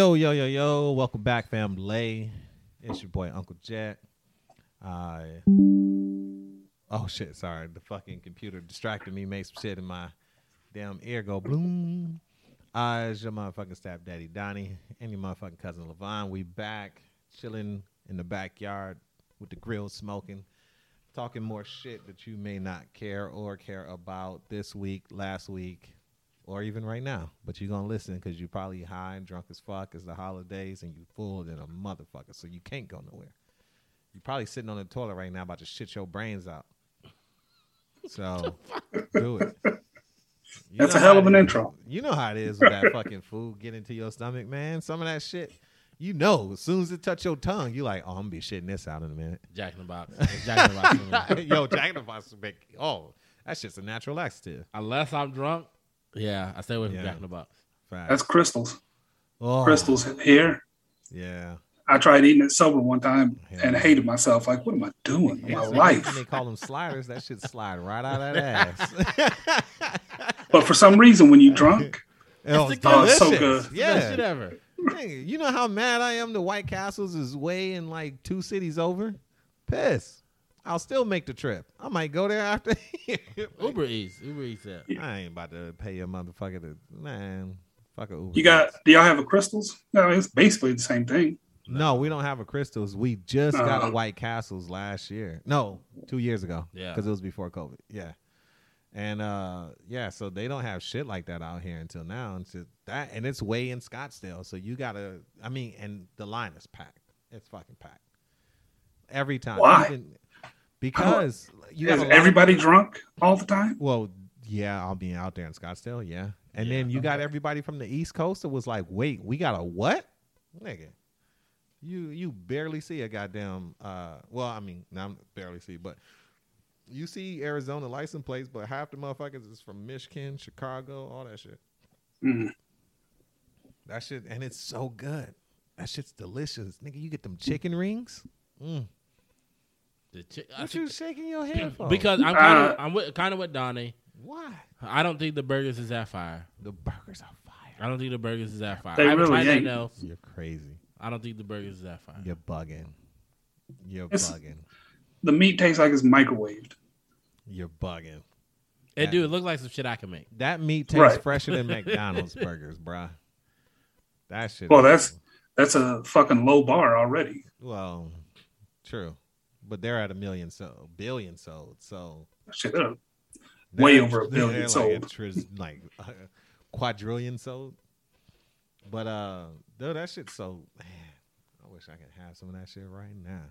Yo, yo, yo, yo. Welcome back, fam. family. It's your boy, Uncle Jack. Uh, oh, shit. Sorry. The fucking computer distracted me, made some shit in my damn ear go bloom. Uh, it's your motherfucking step daddy, Donnie, and your motherfucking cousin, Levon. We back, chilling in the backyard with the grill smoking, talking more shit that you may not care or care about this week, last week, or even right now. But you're gonna listen because you're probably high and drunk as fuck. It's the holidays and you full than a motherfucker, so you can't go nowhere. You're probably sitting on the toilet right now about to shit your brains out. So do it. You That's a hell of an it is. intro. You know how it is with that fucking food get into your stomach, man. Some of that shit, you know, as soon as it touch your tongue, you like, oh, I'm gonna be shitting this out in a minute. Jack in the Box. Jack in the Box. Yo, Jack in the Box, make, oh, that's just a natural laxative. Unless I'm drunk, yeah, I stay away from Yeah. Jack in the Box. Fact. That's Krystals. oh, Krystals here. Yeah. I tried eating it sober one time Yeah. and hated myself. Like, what am I doing in my life? They call them sliders. That shit slide right out of that ass. But for some reason, when you drunk, Oh, the it's Oh, it's so good. Yeah. Best shit ever. Nigga, you know how mad I am the White Castles is way in like two cities over? Piss. I'll still make the trip. I might go there after. Uber Eats. Uber Eats that. I ain't about to pay a motherfucker to man. Fuck a Uber. you got, Eats. do y'all have a Krystals? No, it's basically the same thing. no. We don't have a Krystals. We just got a Uh. White Castles last year. No, two years ago. Yeah. because it was before COVID. Yeah, and uh, yeah, so they don't have shit like that out here until now. Until that, and it's way in Scottsdale. So you gotta. I mean, and the line is packed. It's fucking packed every time. Why? Even- because you Is lot of- everybody drunk all the time? Well, yeah, I'll be out there in Scottsdale, yeah. And then you got everybody from the East Coast that was like, "Wait, we got a what, nigga? You you barely see a goddamn. uh Well, I mean, not barely see, but you see Arizona license plates, but half the motherfuckers is from Michigan, Chicago, all that shit. Mm. That shit, and it's so good. That shit's delicious, nigga. You get them chicken rings. Mm. The chi- What you shaking your head for? because I'm kind of Uh, I'm with, kind of with Donnie. why I don't think the burgers is that fire. the burgers are fire. I don't think the burgers is that fire. They I haven't really tried ain't. else. You're crazy. I don't think the burgers is that fire. You're bugging. You're It's- bugging. The meat tastes like it's microwaved. You're bugging. It do. It look like some shit I can make. That meat tastes Right. fresher than McDonald's burgers, bruh. That shit. Well, is- that's that's a fucking low bar already. well, true, but they're at a million so billion sold. So Shit, they're Way over a billion they're like sold. a tris- like uh, quadrillion sold. But uh, dude, that shit's so. Man, I wish I could have some of that shit right now.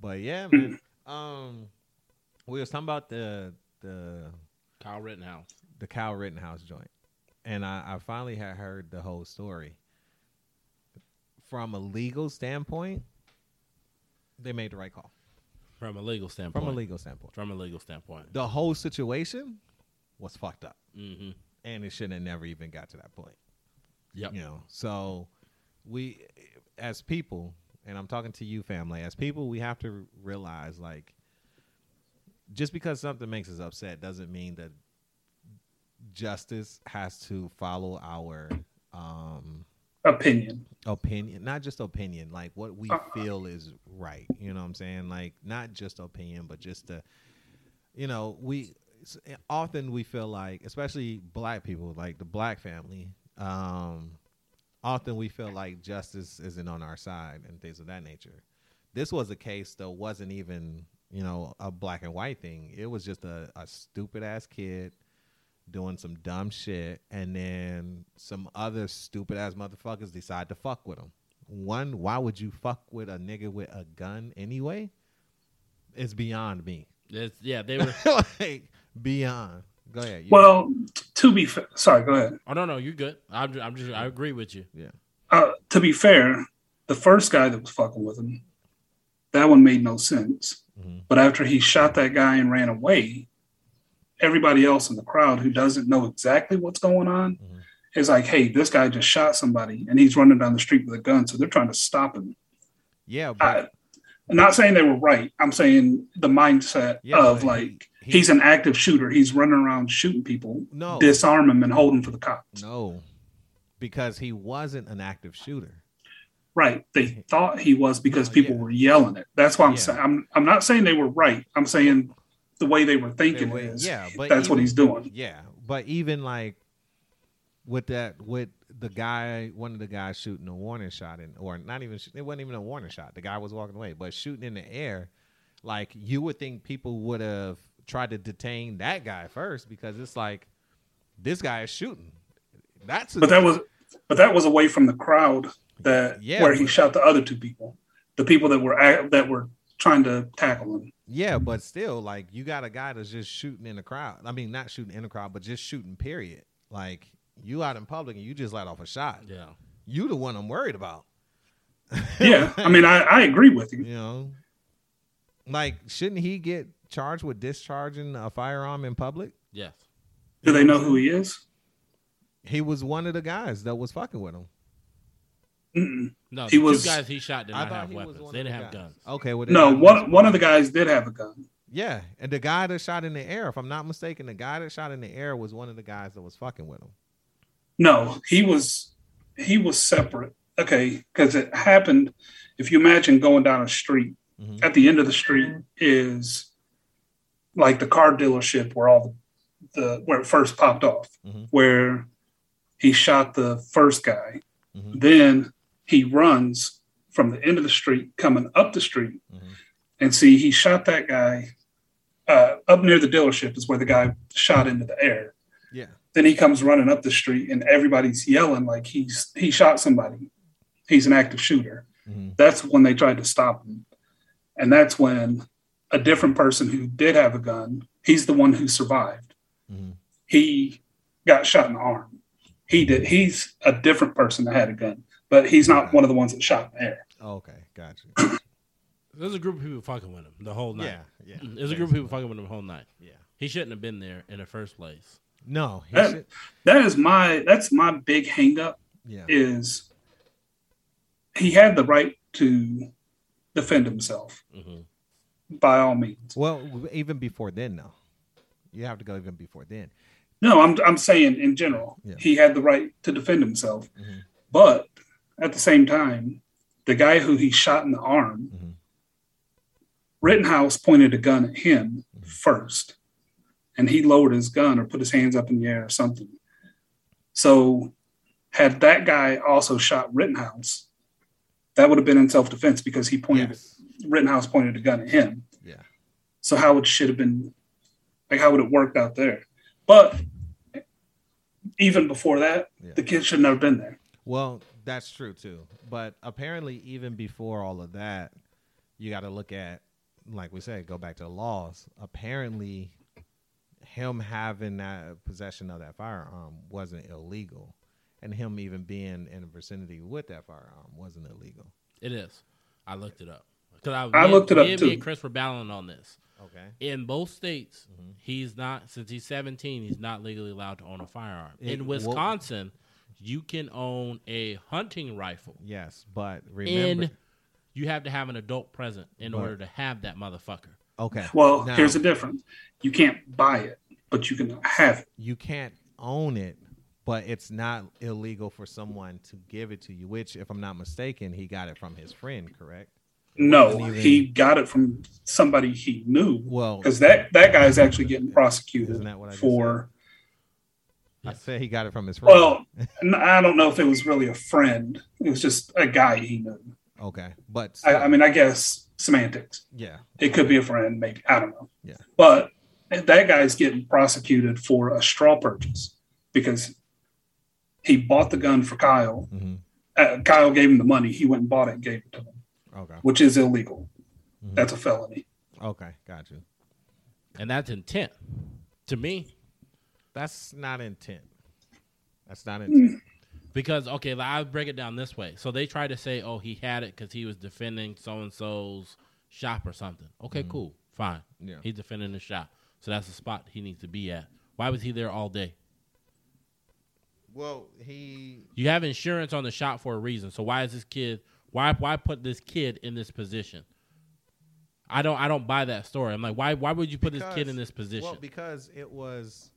But yeah, man. um, we was talking about the the Kyle Rittenhouse. the Kyle Rittenhouse joint, and I, I finally had heard the whole story. From a legal standpoint, they made the right call. From a legal standpoint. From a legal standpoint, From a legal standpoint. the whole situation was fucked up, Mm-hmm. and it shouldn't have never even got to that point. Yep. You know, so we, as people, and I'm talking to you, family, as people, we have to realize like, just because something makes us upset doesn't mean that justice has to follow our um opinion. opinion not just opinion like what we Uh, feel is right you know what i'm saying? Like not just opinion but just the you know we often we feel like especially black people like the black family um often we feel like justice isn't on our side and things of that nature. This was a case that wasn't even you know a black and white thing. It was just a, a stupid ass kid doing some dumb shit, and then some other stupid ass motherfuckers decide to fuck with him. One, why would you fuck with a nigga with a gun anyway? It's beyond me. It's, yeah, they were. like beyond. Go ahead. You- Well, t- to be fa- sorry, go ahead. oh no, no, you're good. I'm. Just, I'm just. I agree with you. yeah. Uh, to be fair, the first guy that was fucking with him, that one made no sense. Mhm. But after he shot that guy and ran away, everybody else in the crowd who doesn't know exactly what's going on Mhm. is like, hey, this guy just shot somebody and he's running down the street with a gun. So they're trying to stop him. Yeah, but I, I'm not saying they were right. I'm saying the mindset Yeah, of like, he- he's an active shooter. He's running around shooting people. no, Disarm him and hold him for the cops. no, because he wasn't an active shooter. Right. They thought he was because No, people yeah. were yelling it. That's why I'm Yeah. saying I'm I'm not saying they were right. I'm saying the way they were thinking were- is yeah, but that's what he's doing. Yeah, but even like with that, with the guy, one of the guys shooting a warning shot, in, or not even, it wasn't even a warning shot. The guy was walking away, but shooting in the air, like you would think people would have tried to detain that guy first because it's like this guy is shooting. That's But that was but that was away from the crowd that Yeah, where he shot the other two people. The people that were that were trying to tackle him. yeah, but still, like you got a guy that's just shooting in the crowd. I mean, not shooting in the crowd, but just shooting. Period. Like you out in public and you just let off a shot. Yeah. You the one I'm worried about. Yeah. I mean I, I agree with you. You know, like shouldn't he get charged with discharging a firearm in public? Yes. Do they know who he is? He was one of the guys that was fucking with him. Mm-mm. No, He the was- two guys he shot did I not have weapons. They didn't the have guys. guns. Okay, well then No, I one was- one of the guys did have a gun. Yeah, and the guy that shot in the air, if I'm not mistaken, the guy that shot in the air was one of the guys that was fucking with him. No, he was he was separate. Okay, because it happened. If you imagine going down a street, Mhm. at the end of the street is like the car dealership where all the, the where it first popped off, Mhm. where he shot the first guy. Mhm. Then he runs from the end of the street coming up the street, Mhm. and see he shot that guy uh, up near the dealership is where the guy shot into the air. Yeah, then he comes running up the street and everybody's yelling like he's he shot somebody. He's an active shooter. Mhm. that's when they tried to stop him. And that's when a different person who did have a gun he's the one who survived. Mhm. he got shot in the arm. He did he's a different person that had a gun but he's not one of the ones that shot in the air okay, gotcha. you. There's a group of people fucking with him the whole night. yeah, yeah. There's a group of people fucking with him the whole night. Yeah. He shouldn't have been there in the first place. No, he That- should, that is my that's my big hangup. yeah, is he had the right to defend himself hmm by all means Well, even before then, though, you have to go even before then. No, I'm I'm saying in general, Yeah. he had the right to defend himself. Mhm. But at the same time, the guy who he shot in the arm, Mhm. Rittenhouse pointed a gun at him Mhm. first, and he lowered his gun or put his hands up in the air or something. So, had that guy also shot Rittenhouse, that would have been in self defense because he pointed Yes. Rittenhouse pointed a gun at him. Yeah. So how it should have been like how would it worked out there? But even before that, Yeah. the kid should have never been there. Well, that's true too. But apparently, even before all of that, you got to look at, like we said, go back to the laws. Apparently, him having that possession of that firearm wasn't illegal, and him even being in the vicinity with that firearm wasn't illegal. It is. I looked it up. 'Cause I, I looked it up, too. Me and Chris were battling on this. Okay. In both states, Mhm. he's not since he's 17. He's not legally allowed to own a firearm. It- In well- Wisconsin, you can own a hunting rifle. Yes, but remember. In you have to have an adult present in But- order to have that motherfucker. okay. Well, now, here's the difference: you can't buy it, but you can have it. you can't own it, but it's not illegal for someone to give it to you. Which, if I'm not mistaken, he got it from his friend. Correct. No, even- he got it from somebody he knew Well, because that that guy's actually getting prosecuted Isn't that what I just for. I said he got it from his friend. Well, I don't know if it was really a friend. It was just a guy he knew. okay, but I, I mean, I guess semantics. yeah, It could be a friend, maybe. I don't know. Yeah. But that guy's getting prosecuted for a straw purchase because he bought the gun for Kyle. hmm Uh, Kyle gave him the money. He went and bought it and gave it to him, okay, which is illegal. Mhm. That's a felony. okay, got you. And that's intent. To me, That's not intent. That's not intent. Hmm. Because okay, like, I'll break it down this way. So they try to say, "Oh, he had it because he was defending so and so's shop or something." Okay, mm-hmm. cool, fine. Yeah. He's defending the shop, so that's the spot he needs to be at. Why was he there all day? Well, he You have insurance on the shop for a reason. So why is this kid? Why why put this kid in this position? I don't I don't buy that story. I'm like, why why would you put this kid in this position? Well, because it was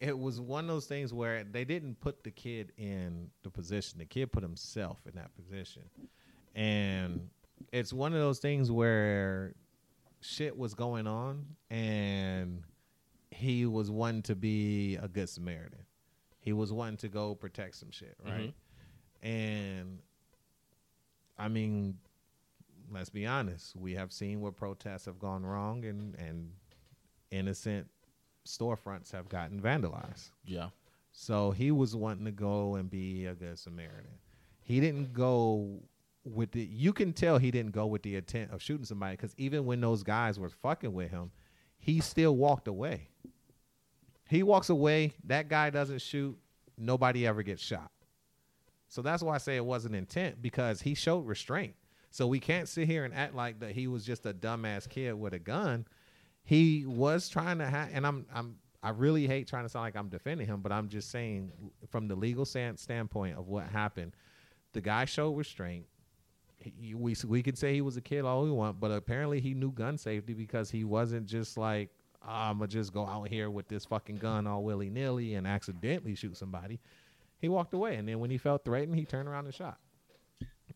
it was one of those things where they didn't put the kid in the position. The kid put himself in that position. And it's one of those things where shit was going on and he was wanting to be a good Samaritan. He was wanting to go protect some shit, right? Mm-hmm. And I mean, let's be honest, we have seen where protests have gone wrong and, and innocent storefronts have gotten vandalized. Yeah. So he was wanting to go and be a good Samaritan. He didn't go with the. You can tell he didn't go with the intent of shooting somebody because even when those guys were fucking with him, he still walked away. He walks away. That guy doesn't shoot. Nobody ever gets shot. So that's why I say it wasn't intent because he showed restraint. So we can't sit here and act like that he was just a dumbass kid with a gun. He was trying to have, and I'm I'm I really hate trying to sound like I'm defending him, but I'm just saying from the legal stand, standpoint of what happened, the guy showed restraint. He, we we could say he was a kid all we want, but apparently he knew gun safety because he wasn't just like I'm gonna just go out here with this fucking gun all willy nilly and accidentally shoot somebody. He walked away, and then when he felt threatened, he turned around and shot.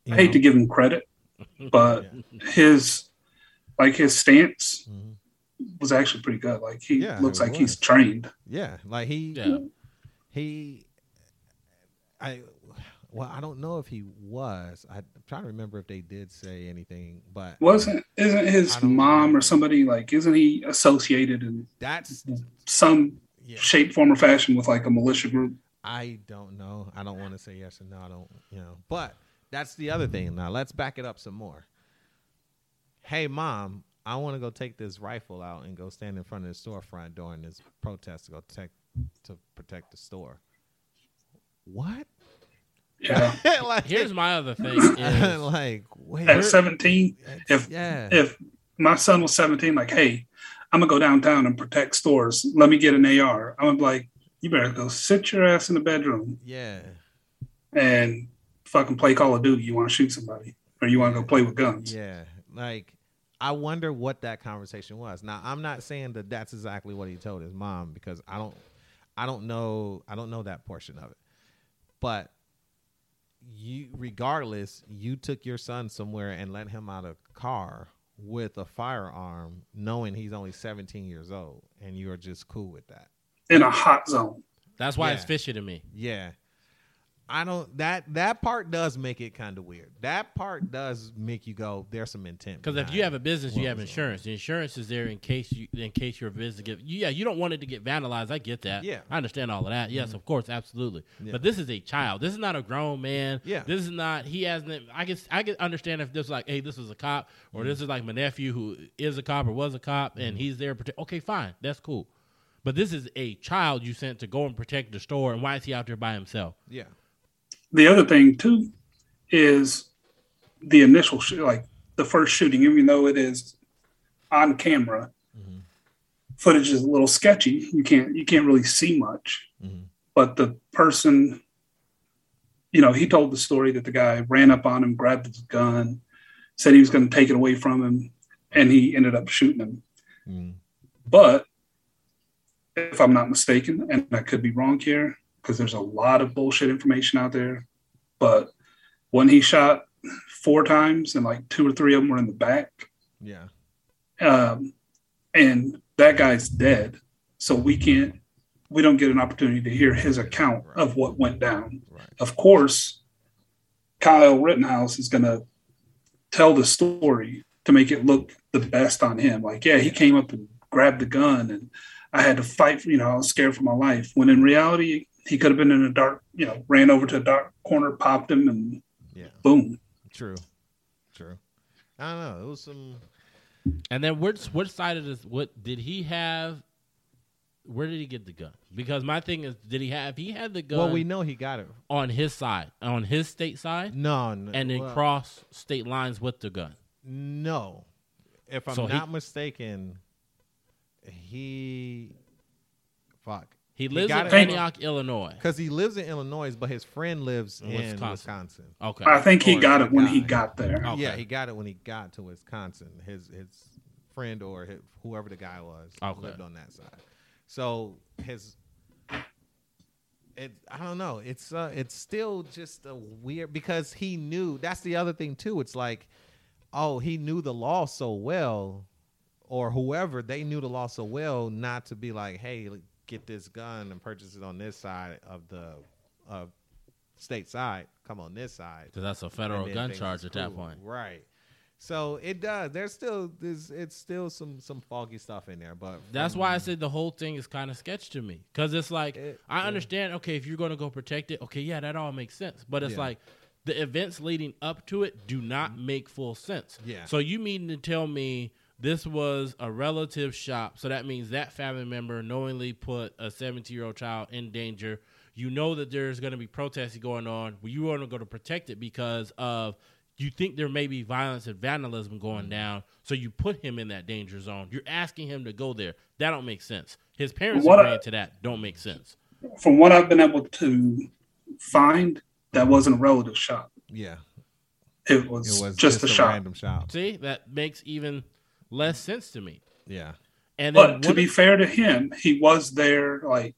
You I hate know? to give him credit, but his like his stance Mhm. Was actually pretty good. Like he Yeah, looks it like he's trained. Yeah, like he Yeah. he I well, I don't know if he was. I'm trying to remember if they did say anything, but Wasn't isn't his mom remember. or somebody like isn't he associated in that's some yeah. shape, form, or fashion with like a militia group? I don't know. I don't want to say yes or no. I don't, you know. But that's the other thing. Now let's back it up some more. Hey, mom, I want to go take this rifle out and go stand in front of the storefront during this protest to go protect to protect the store. What? Yeah. like, Here's my other thing is like, wait, At 17, if yeah, if my son was 17, like, hey, I'm gonna go downtown and protect stores. Let me get an AR. I'm gonna be like, you better go sit your ass in the bedroom yeah, and fucking play Call of Duty. You want to shoot somebody or you want to go play with guns? yeah. Like, I wonder what that conversation was. Now, I'm not saying that that's exactly what he told his mom because I don't, I don't know, I don't know that portion of it. But you, regardless, you took your son somewhere and let him out of car with a firearm, knowing he's only 17 years old, and you are just cool with that. In a hot zone. that's why it's fishy to me. Yeah. I don't that that part does make it kind of weird. That part does make you go, there's some intent. Because if you have a business, you have insurance. The insurance is there in case you in case your business get. Yeah, you don't want it to get vandalized. I get that. Yeah. I understand all of that. Yes, mm-hmm. of course, absolutely. Yeah. But this is a child. This is not a grown man. Yeah. This is not. He hasn't. I guess I can understand if this is like, hey, this is a cop, or this mm. is like my nephew who is a cop or was a cop, and mm-hmm. he's there. Protect. Okay, fine, that's cool. But this is a child you sent to go and protect the store, and why is he out there by himself? Yeah. The other thing too is the initial sh- like the first shooting, even though it is on camera, Mhm. footage is a little sketchy. You can't you can't really see much. Mhm. But the person, you know, he told the story that the guy ran up on him, grabbed his gun, said he was going to take it away from him, and he ended up shooting him. Mm. But if I'm not mistaken, and I could be wrong here, because there's a lot of bullshit information out there, but when he shot four times and like two or three of them were in the back, Yeah. um, and that guy's dead, so we can't, we don't get an opportunity to hear his account of what went down. Right. Of course, Kyle Rittenhouse is going to tell the story to make it look the best on him. Like, yeah, he came up and grabbed the gun, and I had to fight. You know, I was scared for my life. When in reality, he could have been in a dark. You know, ran over to a dark corner, popped him, and Yeah. boom. True. True. I don't know. It was some And then which which side of this? What did he have? Where did he get the gun? Because my thing is, did he have? He had the gun Well, we know he got it. on his side, on his state side, No, no and then well, cross state lines with the gun. No. If I'm So he- not mistaken, he fuck. He lives got in it- Antioch, Illinois. Because he lives in Illinois, but his friend lives In in Wisconsin. Wisconsin. Okay, I think he Or got it when he got there. Okay. Yeah, he got it when he got to Wisconsin. His his friend or his, whoever the guy was Okay. lived on that side. So his it I don't know. It's uh it's still just a weird because he knew that's the other thing too. It's like, oh, he knew the law so well, or whoever they knew the law so well, not to be like, hey, like, get this gun and purchase it on this side of the uh, state side. Come on this side. Because that's a federal gun charge at that point. right? So it does. There's still there's it's still some some foggy stuff in there, but That's why I said the whole thing is kind of sketch to me. Because it's like, It- I yeah. understand, okay, if you're going to go protect it, okay, yeah, that all makes sense. But it's Yeah. like, the events leading up to it do not make full sense. Yeah. So you mean to tell me this was a relative shop? So that means that family member knowingly put a 17 year old child in danger. You know that there's going to be protesting going on. Well, you want to go to protect it because of you think there may be violence and vandalism going Mm-hmm. down. So you put him in that danger zone. You're asking him to go there. That don't make sense. His parents What I- to that don't make sense. From what I've been able to find, that wasn't a relative shop. yeah, It was, it was just, a shop. random shop. See, that makes even less sense to me. Yeah, And But to what be fair to him, he was there like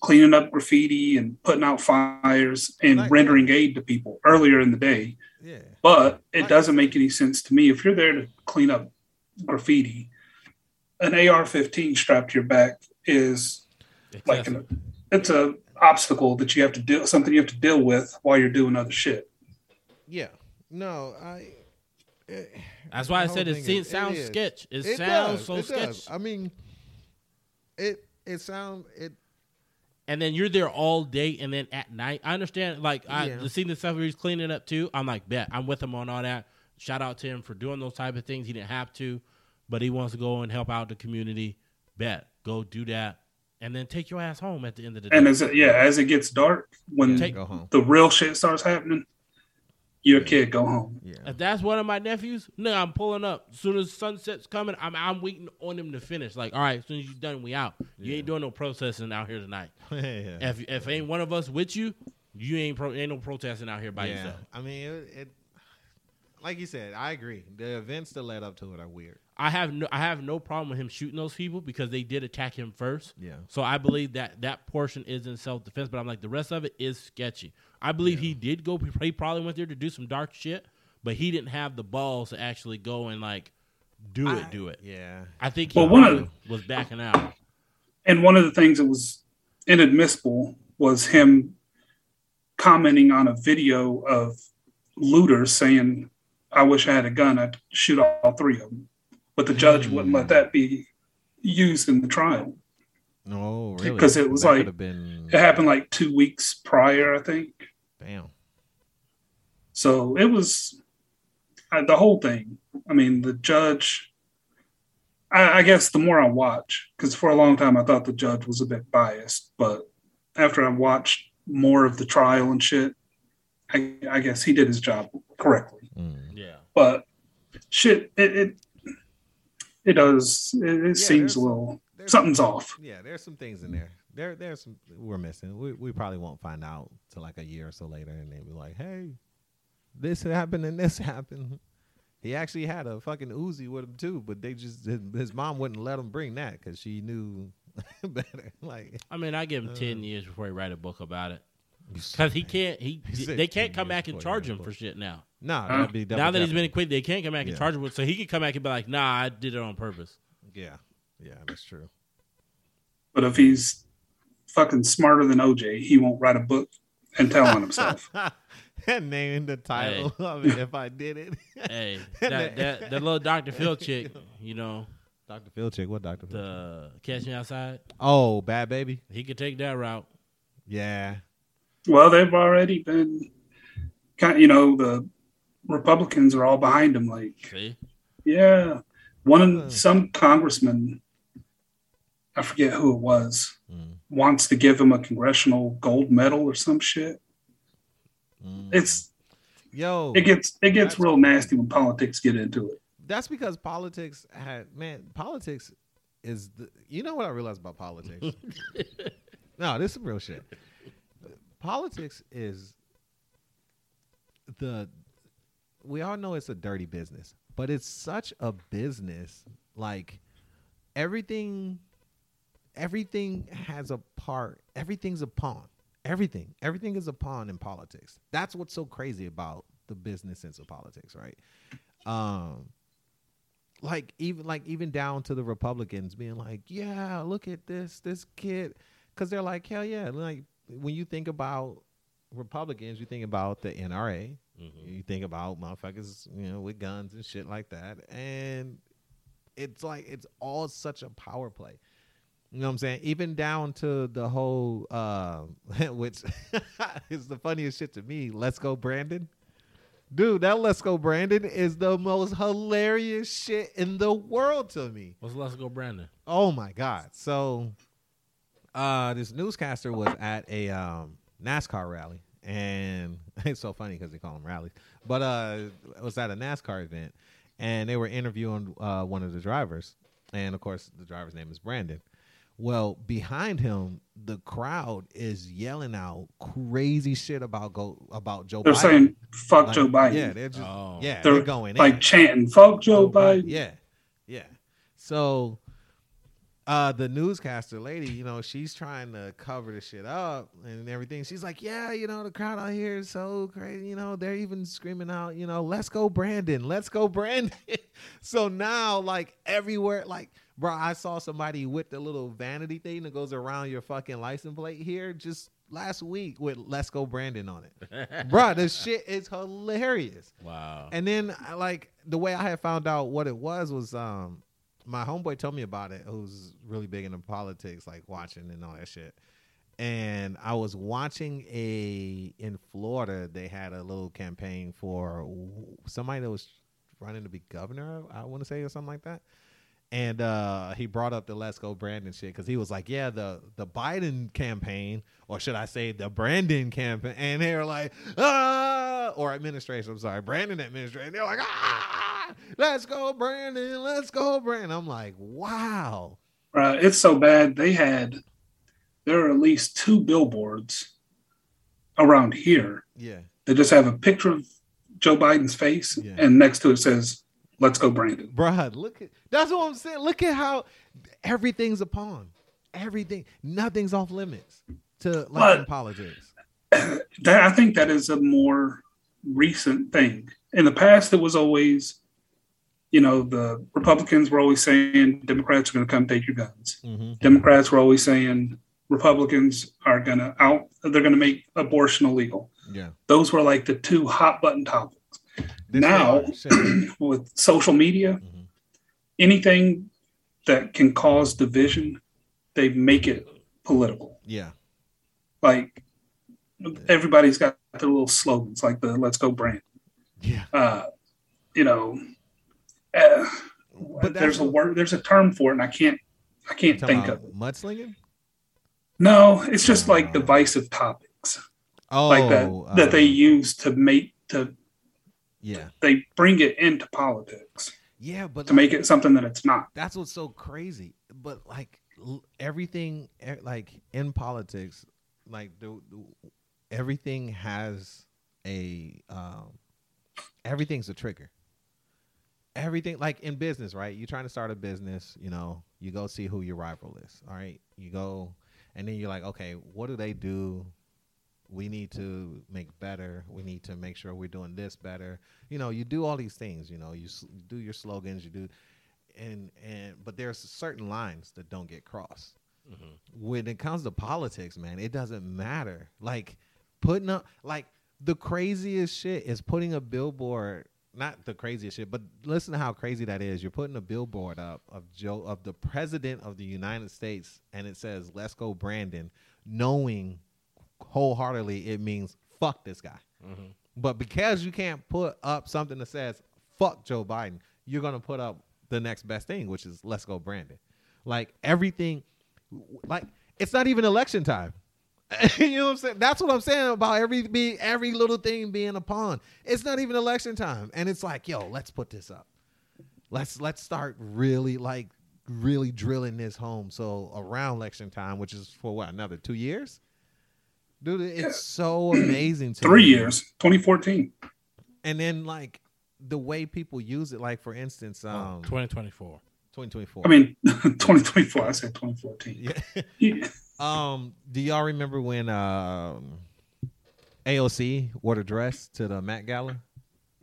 cleaning up graffiti and putting out fires and Like- rendering aid to people earlier in the day. yeah, But it Like- doesn't make any sense to me. If you're there to clean up graffiti, an AR 15 strapped to your back is like excessive. an, it's a obstacle that you have to deal something you have to deal with while you're doing other shit. yeah. No, I. It, that's why I the said whole it, seems, is- sounds is. sketch. It, It sounds does, so it sketch. does. I mean, it it sound it. and then you're there all day and then at night. I understand, like, I Yeah. the scene the stuff where he's cleaning up too. I'm like, bet I'm with him on all that. Shout out to him for doing those type of things. He didn't have to, but he wants to go and help out the community. Bet go do that, and then take your ass home at the end of the day. And as it, yeah, as it gets dark, when Take- the real shit starts happening, you're a kid, go home. Yeah, If that's one of my nephews, no, I'm pulling up. As soon as sunset's coming, I'm I'm waiting on him to finish. Like, all right, as soon as you're done, we out. You Yeah. ain't doing no protesting out here tonight. yeah. If if ain't one of us with you, you ain't pro, ain't no protesting out here by yeah. yourself. I mean, it, it. Like you said, I agree. The events that led up to it are weird. I have no I have no problem with him shooting those people because they did attack him first. Yeah. So I believe that that portion is in self defense, but I'm like the rest of it is sketchy. I believe he did go. He probably went there to do some dark shit, but he didn't have the balls to actually go and like do it. I- do it. Yeah. I think he Well, one of probably was backing out. And one of the things that was inadmissible was him commenting on a video of looters saying, I wish I had a gun, I'd shoot all three of them. But the judge wouldn't let that be used in the trial. No, really. Because it was That like- been. It happened like two weeks prior, I think. Damn. So it was uh, the whole thing. I mean, the judge. I, I guess the more I watch, because for a long time I thought the judge was a bit biased, but after I watched more of the trial and shit, I, I guess he did his job correctly. Mm. Yeah. But shit, it it, it does. It, it seems there's- a little There's- something's off. Yeah, there's some things in there. There, there's some we're missing. We we probably won't find out till like a year or so later, and they'll be like, "Hey, this happened and this happened." He actually had a fucking Uzi with him too, but they just his, his mom wouldn't let him bring that because she knew better. Like, I mean, I give him Uh. ten years before he write a book about it because he can't. He He they can't come back and charge him for shit now. Nah, Huh? that'd be double now that he's been acquitted, they can't come back and Yeah. charge him with. So he could come back and be like, "Nah, I did it on purpose." Yeah, yeah, that's true. But if he's fucking smarter than OJ, he won't write a book and tell on himself. and name the title of it if I did it. hey, that, that that little Doctor Phil chick, you know, Dr. Phil chick, what Dr. Phil? the Catch Me Outside, oh, bad baby. he could take that route. Yeah, Well, they've already been, kind you know, the Republicans are all behind him. Like, See, yeah, one Uh. some congressman, I forget who it was, Mm. wants to give him a congressional gold medal or some shit. Mm. It's yo. it gets it gets real nasty when politics get into it. That's because politics had man. Politics is the. You know what I realized about politics? no, this is some real shit. Politics is the. We all know it's a dirty business, but it's such a business. Like everything, everything has a part. Everything's a pawn. Everything, everything is a pawn in politics. That's what's so crazy about the business sense of politics, right? Um, like even like even down to the Republicans being like, yeah, look at this this kid, because they're like, hell yeah, like when you think about Republicans, you think about the NRA, Mhm. you think about motherfuckers, you know, with guns and shit like that, and it's like it's all such a power play. You know what I'm saying? Even down to the whole, uh, which is the funniest shit to me. Let's go, Brandon. Dude, that Let's Go Brandon is the most hilarious shit in the world to me. Let's let's go, Brandon. Oh my god! So, uh, this newscaster was at a um, NASCAR rally, and it's so funny because they call them rallies. But uh, it was at a NASCAR event, and they were interviewing uh, one of the drivers, and of course, the driver's name is Brandon. Well, behind him, the crowd is yelling out crazy shit about go about Joe. They're Biden. saying fuck Like, Joe Biden. Yeah, they're just Oh. yeah, They're they're going like in. chanting fuck Joe Biden. Yeah, yeah. So, uh, the newscaster lady, you know, she's trying to cover the shit up and everything. She's like, "Yeah, you know, the crowd out here is so crazy. You know, they're even screaming out, you know, let's go, Brandon, let's go, Brandon." so now, like everywhere, like, bro, I saw somebody with the little vanity thing that goes around your fucking license plate here just last week with "Let's go, Brandon" on it. bro, this shit is hilarious. Wow. And then like the way I had found out what it was was um my homeboy told me about it who's really big into politics, like watching and all that shit. And I was watching a in Florida, they had a little campaign for somebody that was running to be governor, I want to say, or something like that. And uh, he brought up the "Let's Go Brandon" shit because he was like, "Yeah, the the Biden campaign, or should I say the Brandon campaign?" And they were like, "Ah," or administration. I'm sorry, Brandon administration. They're like, "Ah, let's go, Brandon. Let's go, Brandon." I'm like, "Wow, Right. It's so bad. They had there are at least two billboards around here yeah, They just have a picture of Joe Biden's face, Yeah. and next to it says "Let's go, Brandon." bruh, look at that's what I'm saying. Look at how everything's a pawn. Everything, nothing's off limits to like But- politics. That I think that is a more recent thing. In the past, it was always, you know, the Republicans were always saying Democrats are going to come take your guns. Mm-hmm. Democrats were always saying Republicans are going to out. They're going to make abortion illegal. Yeah. Those were like the two hot button topics. This Now- with social media, Mhm. anything that can cause division, they make it political. yeah, Like everybody's got their little slogans, like the "Let's Go Brand." yeah. Uh, you know, uh, But there's a word, there's a term for it, and I can't, I can't think of it. mudslinging. No, it's just like Uh, divisive topics, Oh, like that uh, that they use to make to Yeah, they bring it into politics yeah, but to make it something that it's not. that's what's so crazy. But like everything, like in politics, like the, the- everything has a um, everything's a trigger. Everything like in business, right? You're trying to start a business, you know, you go see who your rival is. All right. You go and then you're like, okay, what do they do? We need to make better. We need to make sure we're doing this better. You know, you do all these things, you know, you s- do your slogans, you do and and but there's certain lines that don't get crossed. Mhm. When it comes to politics, man, it doesn't matter. Like putting up like the craziest shit is putting a billboard not the craziest shit, but listen to how crazy that is. You're putting a billboard up of Joe of the president of the United States and it says let's go Brandon, knowing wholeheartedly it means fuck this guy. Mhm. But because you can't put up something that says "fuck Joe Biden," you're gonna put up the next best thing, which is "Let's go Brandon." Like everything, like it's not even election time. you know what I'm saying? That's what I'm saying about every be every little thing being a pawn. It's not even election time, and it's like, yo, let's put this up. Let's let's start really like really drilling this home. So around election time, which is for what another two years, dude, it's so amazing. To Three me. years, 2014. and then like the way people use it, like for instance, um, 2024. 2024. I mean, 2024. I said 2014. yeah. Yeah. Um, do y'all remember when um, AOC wore the dress to the Met Gala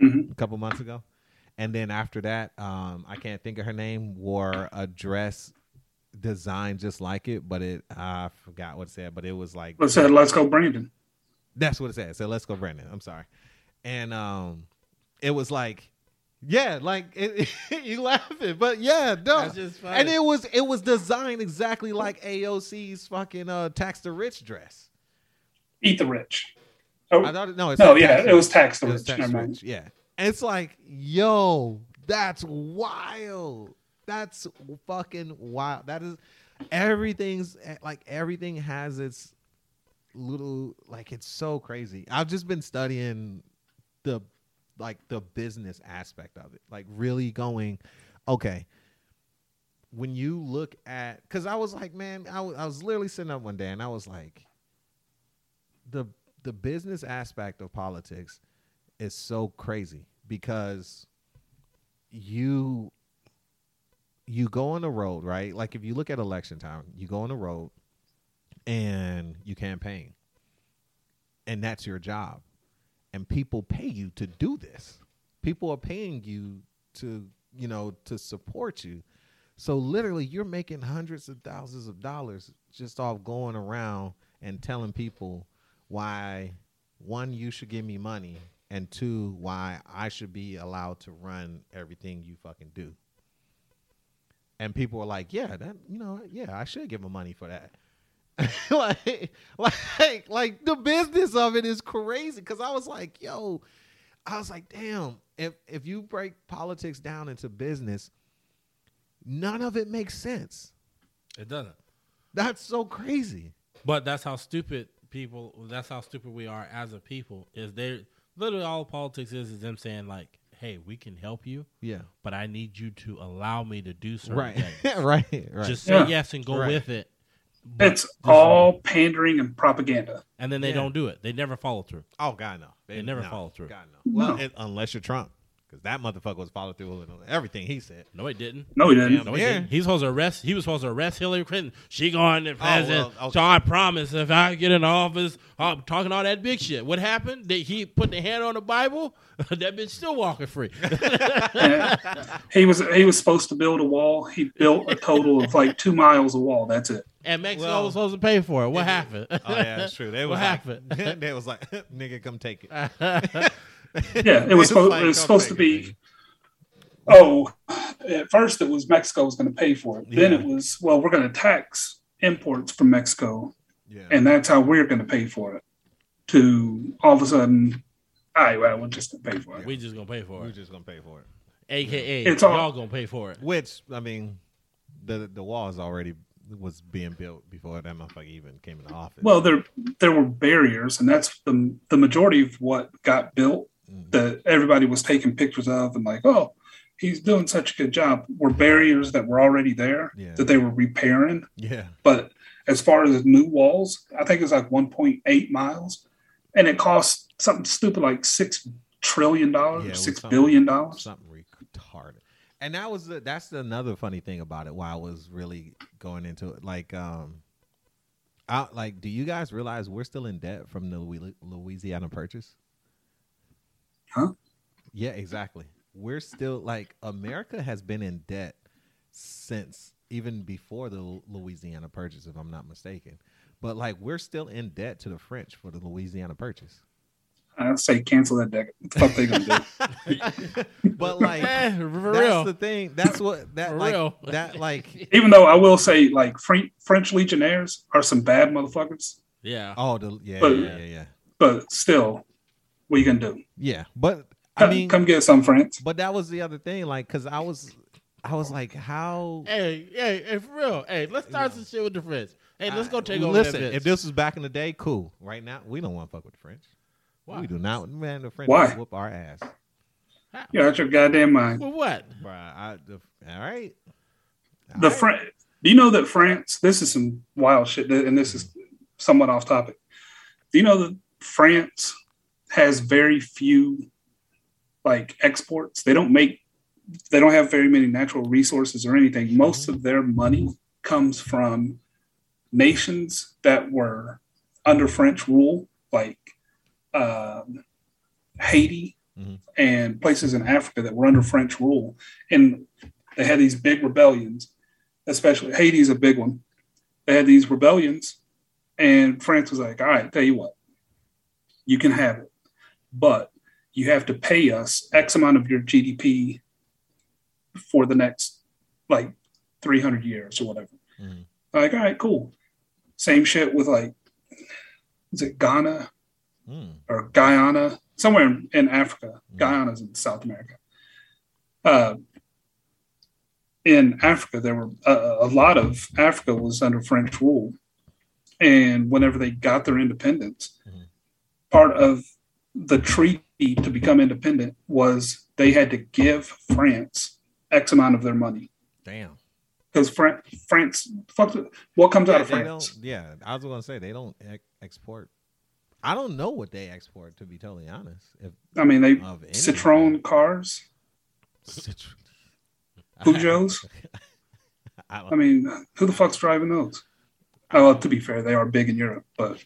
Mhm. a couple months ago? And then after that, um, I can't think of her name, wore a dress designed just like it, but it I forgot what it said, but it was like Let's say, let's go, Brandon. That's what it said. So let's go, Brandon. I'm sorry. And um, it was like, yeah, like it, you laughing, but yeah, no. That's just funny. And it was it was designed exactly like AOC's fucking uh, tax the rich dress. Eat the rich. Oh, I thought no, it's no, not yeah, Tax it was tax the rich. Tax Never mind. Rich, Yeah, and it's like, yo, that's wild. That's fucking wild. That is everything's like everything has its little like it's so crazy. I've just been studying the like the business aspect of it. Like really going, okay. When you look at cuz I was like, man, I was, was literally sitting up one day and I was like the the business aspect of politics is so crazy because you you go on the road, right? Like if you look at election time, you go on the road and you campaign. And that's your job. And people pay you to do this. People are paying you to, you know, to support you. So literally you're making hundreds of thousands of dollars just off going around and telling people why one you should give me money and two why I should be allowed to run everything you fucking do and people are like, "Yeah, that you know, yeah, I should give him money for that." like, like, like the business of it is crazy. Because I was like, "Yo," I was like, "Damn!" If if you break politics down into business, none of it makes sense. It doesn't. That's so crazy. But that's how stupid people. That's how stupid we are as a people. Is they literally all politics is is them saying like, "Hey, we can help you, Yeah. but I need you to allow me to do certain Right. things. right. Right. Just say Yeah. yes and go Right. with it." But It's this- all pandering and propaganda. and then they Yeah. don't do it. They never follow through. oh God, no. They never follow through. God no. Well, No. it- unless you're Trump, because that motherfucker was following through with everything he said. No, it didn't. No, he didn't. No, he Yeah. didn't. He's supposed to arrest. He was supposed to arrest Hillary Clinton. She going to oh, president. well, okay. So I promise, if I get in office, I'm talking all that big shit. What happened? Did he put the hand on the Bible? that bitch still walking free. he was he was supposed to build a wall. He built a total of like two miles of wall. That's it. And Mexico Well, was supposed to pay for it. What it- happened? Oh yeah, that's true. They What was happened? Like, they was like, nigga, come take it. Yeah, it was It's supposed like, it was supposed to be. it, Oh, at first it was Mexico was going to pay for it. Then it was well, we're going to tax imports from Mexico, Yeah. and that's how we're going to pay for it. To all of a sudden, all right, well, we're just going to pay for it. We're just gonna pay for it. We're just gonna pay for it. AKA, It's all- y'all gonna pay for it. Which I mean, the the is already was being built before that motherfucker even came into office. Well, there there were barriers, and that's the the majority of what got built Mhm. that everybody was taking pictures of and like, oh, he's doing such a good job. Were barriers that were already there Yeah. that they were repairing. yeah, But as far as new walls, I think it's like 1.8 miles, and it costs something stupid like six trillion dollars, Yeah, or it was six billion dollars. something. And that was the, that's another funny thing about it. Why I was really going into it, like, um, I, like, do you guys realize we're still in debt from the Louis- Louisiana Purchase? Huh? Yeah, exactly. We're still like America has been in debt since even before the Louisiana Purchase, if I'm not mistaken. But like, we're still in debt to the French for the Louisiana Purchase. I'd say cancel that deck. What the fuck they gonna do? But like, Eh, for that's real. the thing. That's what that For like real. that like. Even though I will say, like Fre- French Legionnaires are some bad motherfuckers, yeah. Oh, the yeah, But- yeah, yeah, yeah, but still, what you gonna do? yeah. But I Come, mean, come get some France. but that was the other thing. Like, because I was, I was like, how? Hey, hey, hey, for real. Hey, let's start some shit with the French. Hey, let's go take over Listen, that bitch. if this was back in the day, cool. Right now, we don't want to fuck with the French. Why? We do not. Man, the French Why? will whoop our ass. You're out your goddamn mind. Well, what? Bruh, I, the, all right. The All right. Fran- Do you know that France? This is some wild shit, and this is somewhat off topic. Do you know that France has very few like exports? They don't make. They don't have very many natural resources or anything. Mm-hmm. Most of their money comes from nations that were under French rule, like um, Haiti Mhm. and places in Africa that were under French rule, and they had these big rebellions. Especially Haiti's a big one. They had these rebellions, and France was like, "All right, tell you what, you can have it, but you have to pay us X amount of your GDP for the next like 300 years or whatever." Mhm. Like, all right, cool. Same shit with like, is it Ghana Mm. or Guyana? Somewhere in, in Africa. Mm. Guyana's in South America. Uh, in Africa, there were a, a lot of Africa was under French rule, and whenever they got their independence, Mhm. part of the treaty to become independent was they had to give France X amount of their money Damn. because Fran- France, fuck, what comes out of France? Yeah, I was gonna say they don't ex- export. I don't know what they export to be totally honest. If I mean, they of Citroen cars, Citro- Peugeots. I I mean, who the fuck's driving those? Oh, well, to be fair, they are big in Europe, but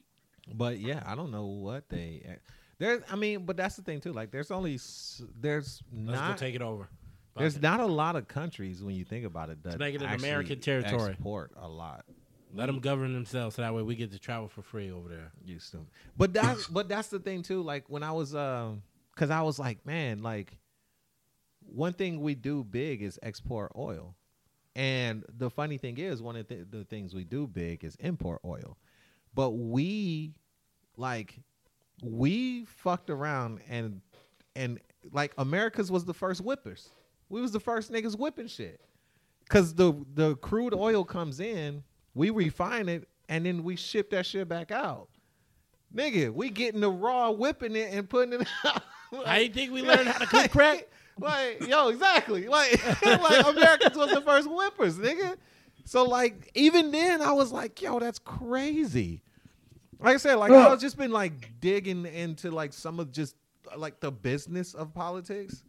But yeah, I don't know what they. There's, I mean, but that's the thing too. Like, there's only s- there's Let's not go take it over. there's it. not a lot of countries when you think about it that make it an actually American territory. Export a lot. Let them govern themselves, so that way we get to travel for free over there. Used to, but that's but that's the thing too. Like when I was, um, because I was like, man, like one thing we do big is export oil, and the funny thing is, one of the, the things we do big is import oil, but we like we fucked around and and like America's was the first whippers. We was the first niggas whipping shit. Cause the the crude oil comes in, we refine it, and then we ship that shit back out. Nigga, we getting the raw whipping it and putting it out. How you think we learned how to cook crack? like, yo, exactly. Like, like Americans was the first whippers, nigga. So like, even then, I was like, yo, that's crazy. Like I said, like I've just been like digging into like some of just like the business of politics,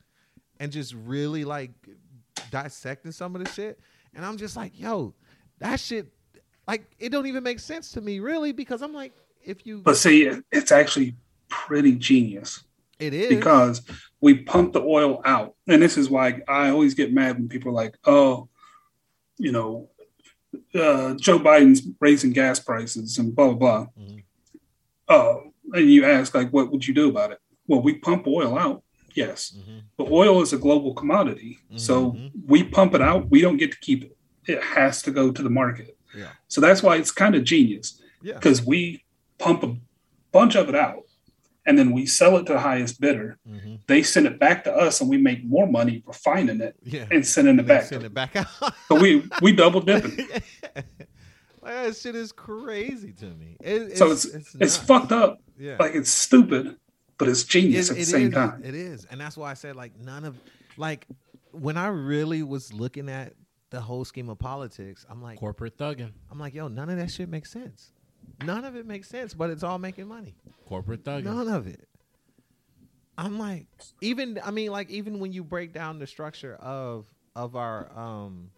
and just really like dissecting some of the shit. And I'm just like, yo, that shit, like, it don't even make sense to me, really, because I'm like, if you, but see, it's actually pretty genius it is because we pump the oil out, and this is why I always get mad when people are like, "Oh, you know, uh, Joe Biden's raising gas prices and blah blah blah." Mhm. Uh, and you ask like, "What would you do about it?" Well, we pump oil out, yes, Mhm. but oil is a global commodity, so Mhm. we pump it out. We don't get to keep it; it has to go to the market. Yeah. So that's why it's kind of genius yeah, because we pump a bunch of it out and then we sell it to the highest bidder. Mhm. They send it back to us and we make more money refining it yeah. and sending it And back. send it back out. So we we double dipping. like, that shit is crazy to me. It- So it's it's, nuts. fucked up. Yeah. Like it's stupid, but it's genius It- at the same is- time. It is, and that's why I said like none of like when I really was looking at the whole scheme of politics, I'm like, Corporate thugging. I'm like, yo, none of that shit makes sense. None of it makes sense, but it's all making money. Corporate thugging. None of it. I'm like, even I mean, like even when you break down the structure of of our um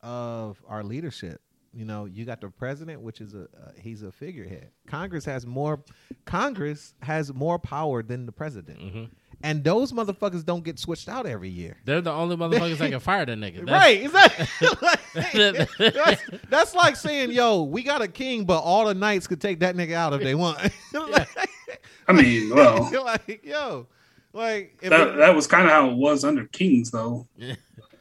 of our leadership, you know, you got the president, which is a uh, he's a figurehead. Congress has more Congress has more power than the president, Mhm. And those motherfuckers don't get switched out every year. They're the only motherfuckers that can fire the nigga. That's- right? Exactly. that's, that's like saying, "Yo, we got a king, but all the knights could take that nigga out if they want." Like- I mean, well, you like, yo, like if that it- that was kind of how it was under kings, though. Yeah.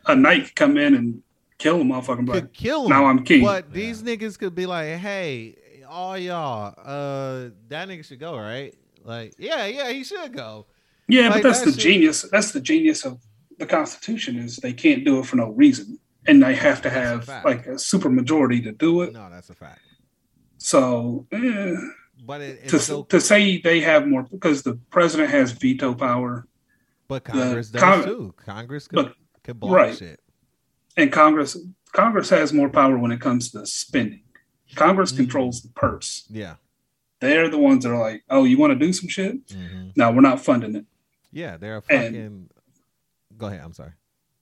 A knight could come in and kill a motherfucker. and be kill him. now I'm king. But these niggas could be like, hey, all y'all, uh, that nigga should go, right? Like, yeah, yeah, he should go. Yeah, like, but that's that the shit- genius. That's the genius of the Constitution is they can't do it for no reason, and they have to That's a have fact. like a super majority to do it. No, that's a fact. So eh, But it, to so, to say they have more because the president has veto power but Congress does Cong- too. Congress could, but- could block right. shit. and Congress Congress has more power when it comes to spending. Congress Mhm. controls the purse. Yeah, They're the ones that are like, "Oh, you want to do some shit? hmm No, we're not funding it." Yeah, they're a And- fucking. Go ahead. I'm sorry.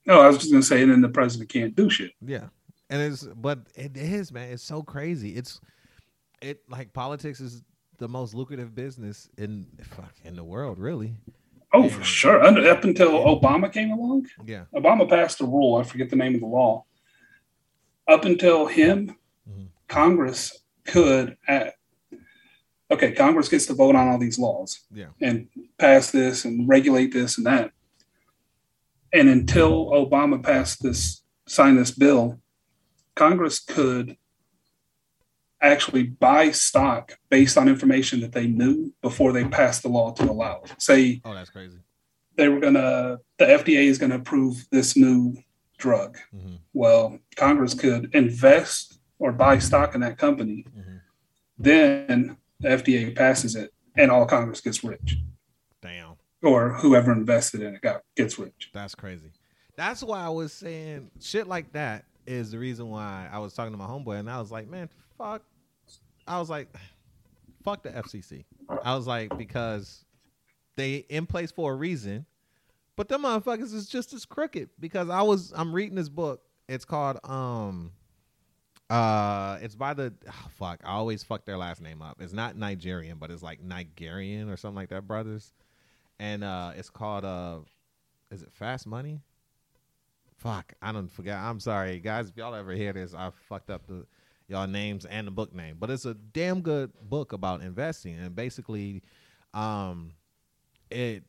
No, I was just gonna say, and then the president can't do shit. Yeah, and it's but it is man. It's so crazy. It's it like politics is the most lucrative business in fuck in the world, really. Oh, for sure. Under, up until Obama came along, Yeah. Obama passed a rule. I forget the name of the law. Up until him, Mhm. Congress could. Uh, okay, Congress gets to vote on all these laws Yeah. and pass this and regulate this and that. And until Obama passed this, signed this bill, Congress could actually buy stock based on information that they knew before they passed the law to allow it. Say Oh, that's crazy. they were gonna the FDA is gonna approve this new drug. hmm Well, Congress could invest or buy stock in that company. hmm Then the FDA passes it, and all Congress gets rich, Damn. or whoever invested in it got gets rich. That's crazy. That's why I was saying shit like that is the reason why I was talking to my homeboy and I was like, man, fuck. I was like, fuck the FCC. I was like, because they in place for a reason, but them motherfuckers is just as crooked. Because I was, I'm reading this book. It's called, um, uh, it's by the oh, fuck. I always fuck their last name up. It's not Nigerian, but it's like Nigerian or something like that, brothers. And uh, it's called uh, is it Fast Money? Fuck, I don't forget. I'm sorry, guys. If y'all ever hear this, I fucked up the y'all names and the book name. But it's a damn good book about investing, and basically, um, it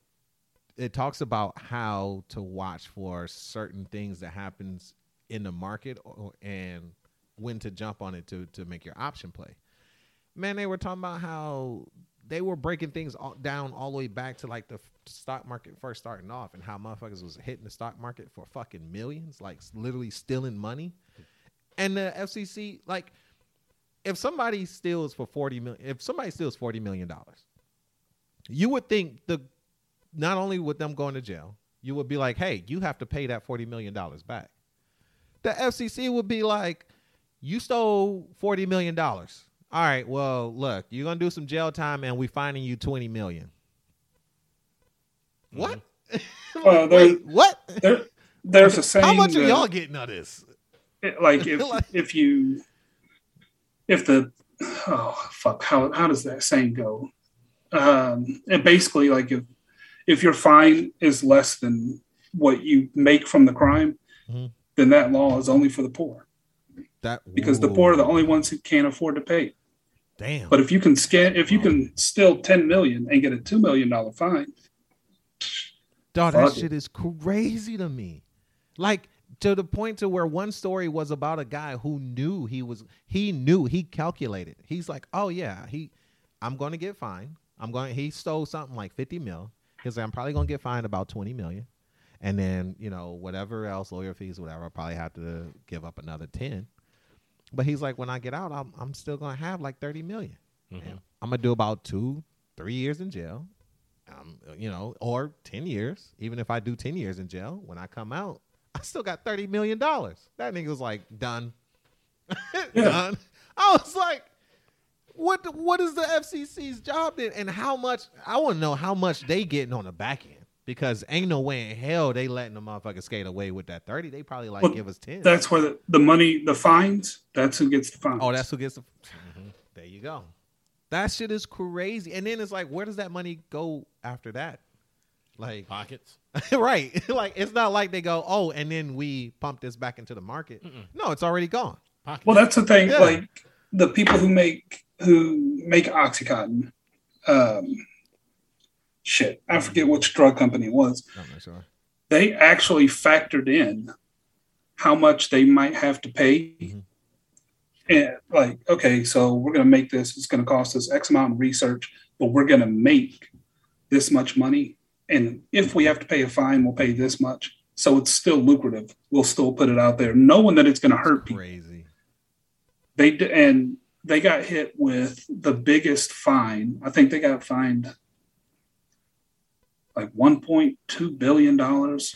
it talks about how to watch for certain things that happens in the market and when to jump on it to to make your option play. Man, they were talking about how they were breaking things all, down all the way back to like the f- stock market first starting off and how motherfuckers was hitting the stock market for fucking millions, like literally stealing money. And the FCC, like, if somebody steals for forty million, if somebody steals forty million dollars, you would think the not only with them going to jail, you would be like, hey, you have to pay that forty million dollars back. The FCC would be like, you stole forty million dollars. All right, well, look, you're gonna do some jail time, and we finding you twenty million. What? Well, there- Wait, what? There, there's a saying. How much are y'all getting of this? like if Like- if you if the oh fuck how how does that saying go um and basically like if if your fine is less than what you make from the crime Mhm. then that law is only for the poor That because the poor are the only ones who can't afford to pay damn. but if you can scan if you can steal 10 million and get a 2 million dollar fine Dog, that it. shit is crazy to me. Like to the point to where one story was about a guy who knew he was he knew he calculated. He's like, oh yeah, he I'm gonna get fined. I'm going he stole something like 50 mil. He's like, I'm probably gonna get fined about 20 million. And then, you know, whatever else, lawyer fees, whatever, I'll probably have to give up another 10. But he's like, when I get out, I'm I'm still gonna have like 30 million. Mhm. I'm gonna do about two, three years in jail. Um, you know, or ten years. Even if I do ten years in jail, when I come out, I still got thirty million dollars. That nigga was like done, done. I was like, what? What is the FCC's job then? And how much? I want to know how much they getting on the back end because ain't no way in hell they letting the motherfucker skate away with that thirty. They probably like Well, give us ten. that's where the, the money the fines that's who gets the fines Oh, that's who gets the. Mhm. There you go. That shit is crazy. And then it's like, where does that money go after that? Like, Pockets. right? like, it's not like they go, oh, and then we pump this back into the market. Mm-mm. No, it's already gone. Pockets. Well, that's the thing. Yeah. Like the people who make who make OxyContin, um, shit, I forget which drug company it was. Sure. They actually factored in how much they might have to pay. Mhm. And like, okay, so we're going to make this. It's going to cost us X amount in research, but we're going to make this much money. And if we have to pay a fine, we'll pay this much. So it's still lucrative. We'll still put it out there, knowing that it's going to hurt people Crazy. they and they got hit with the biggest fine. I think they got fined like 1.2 billion dollars.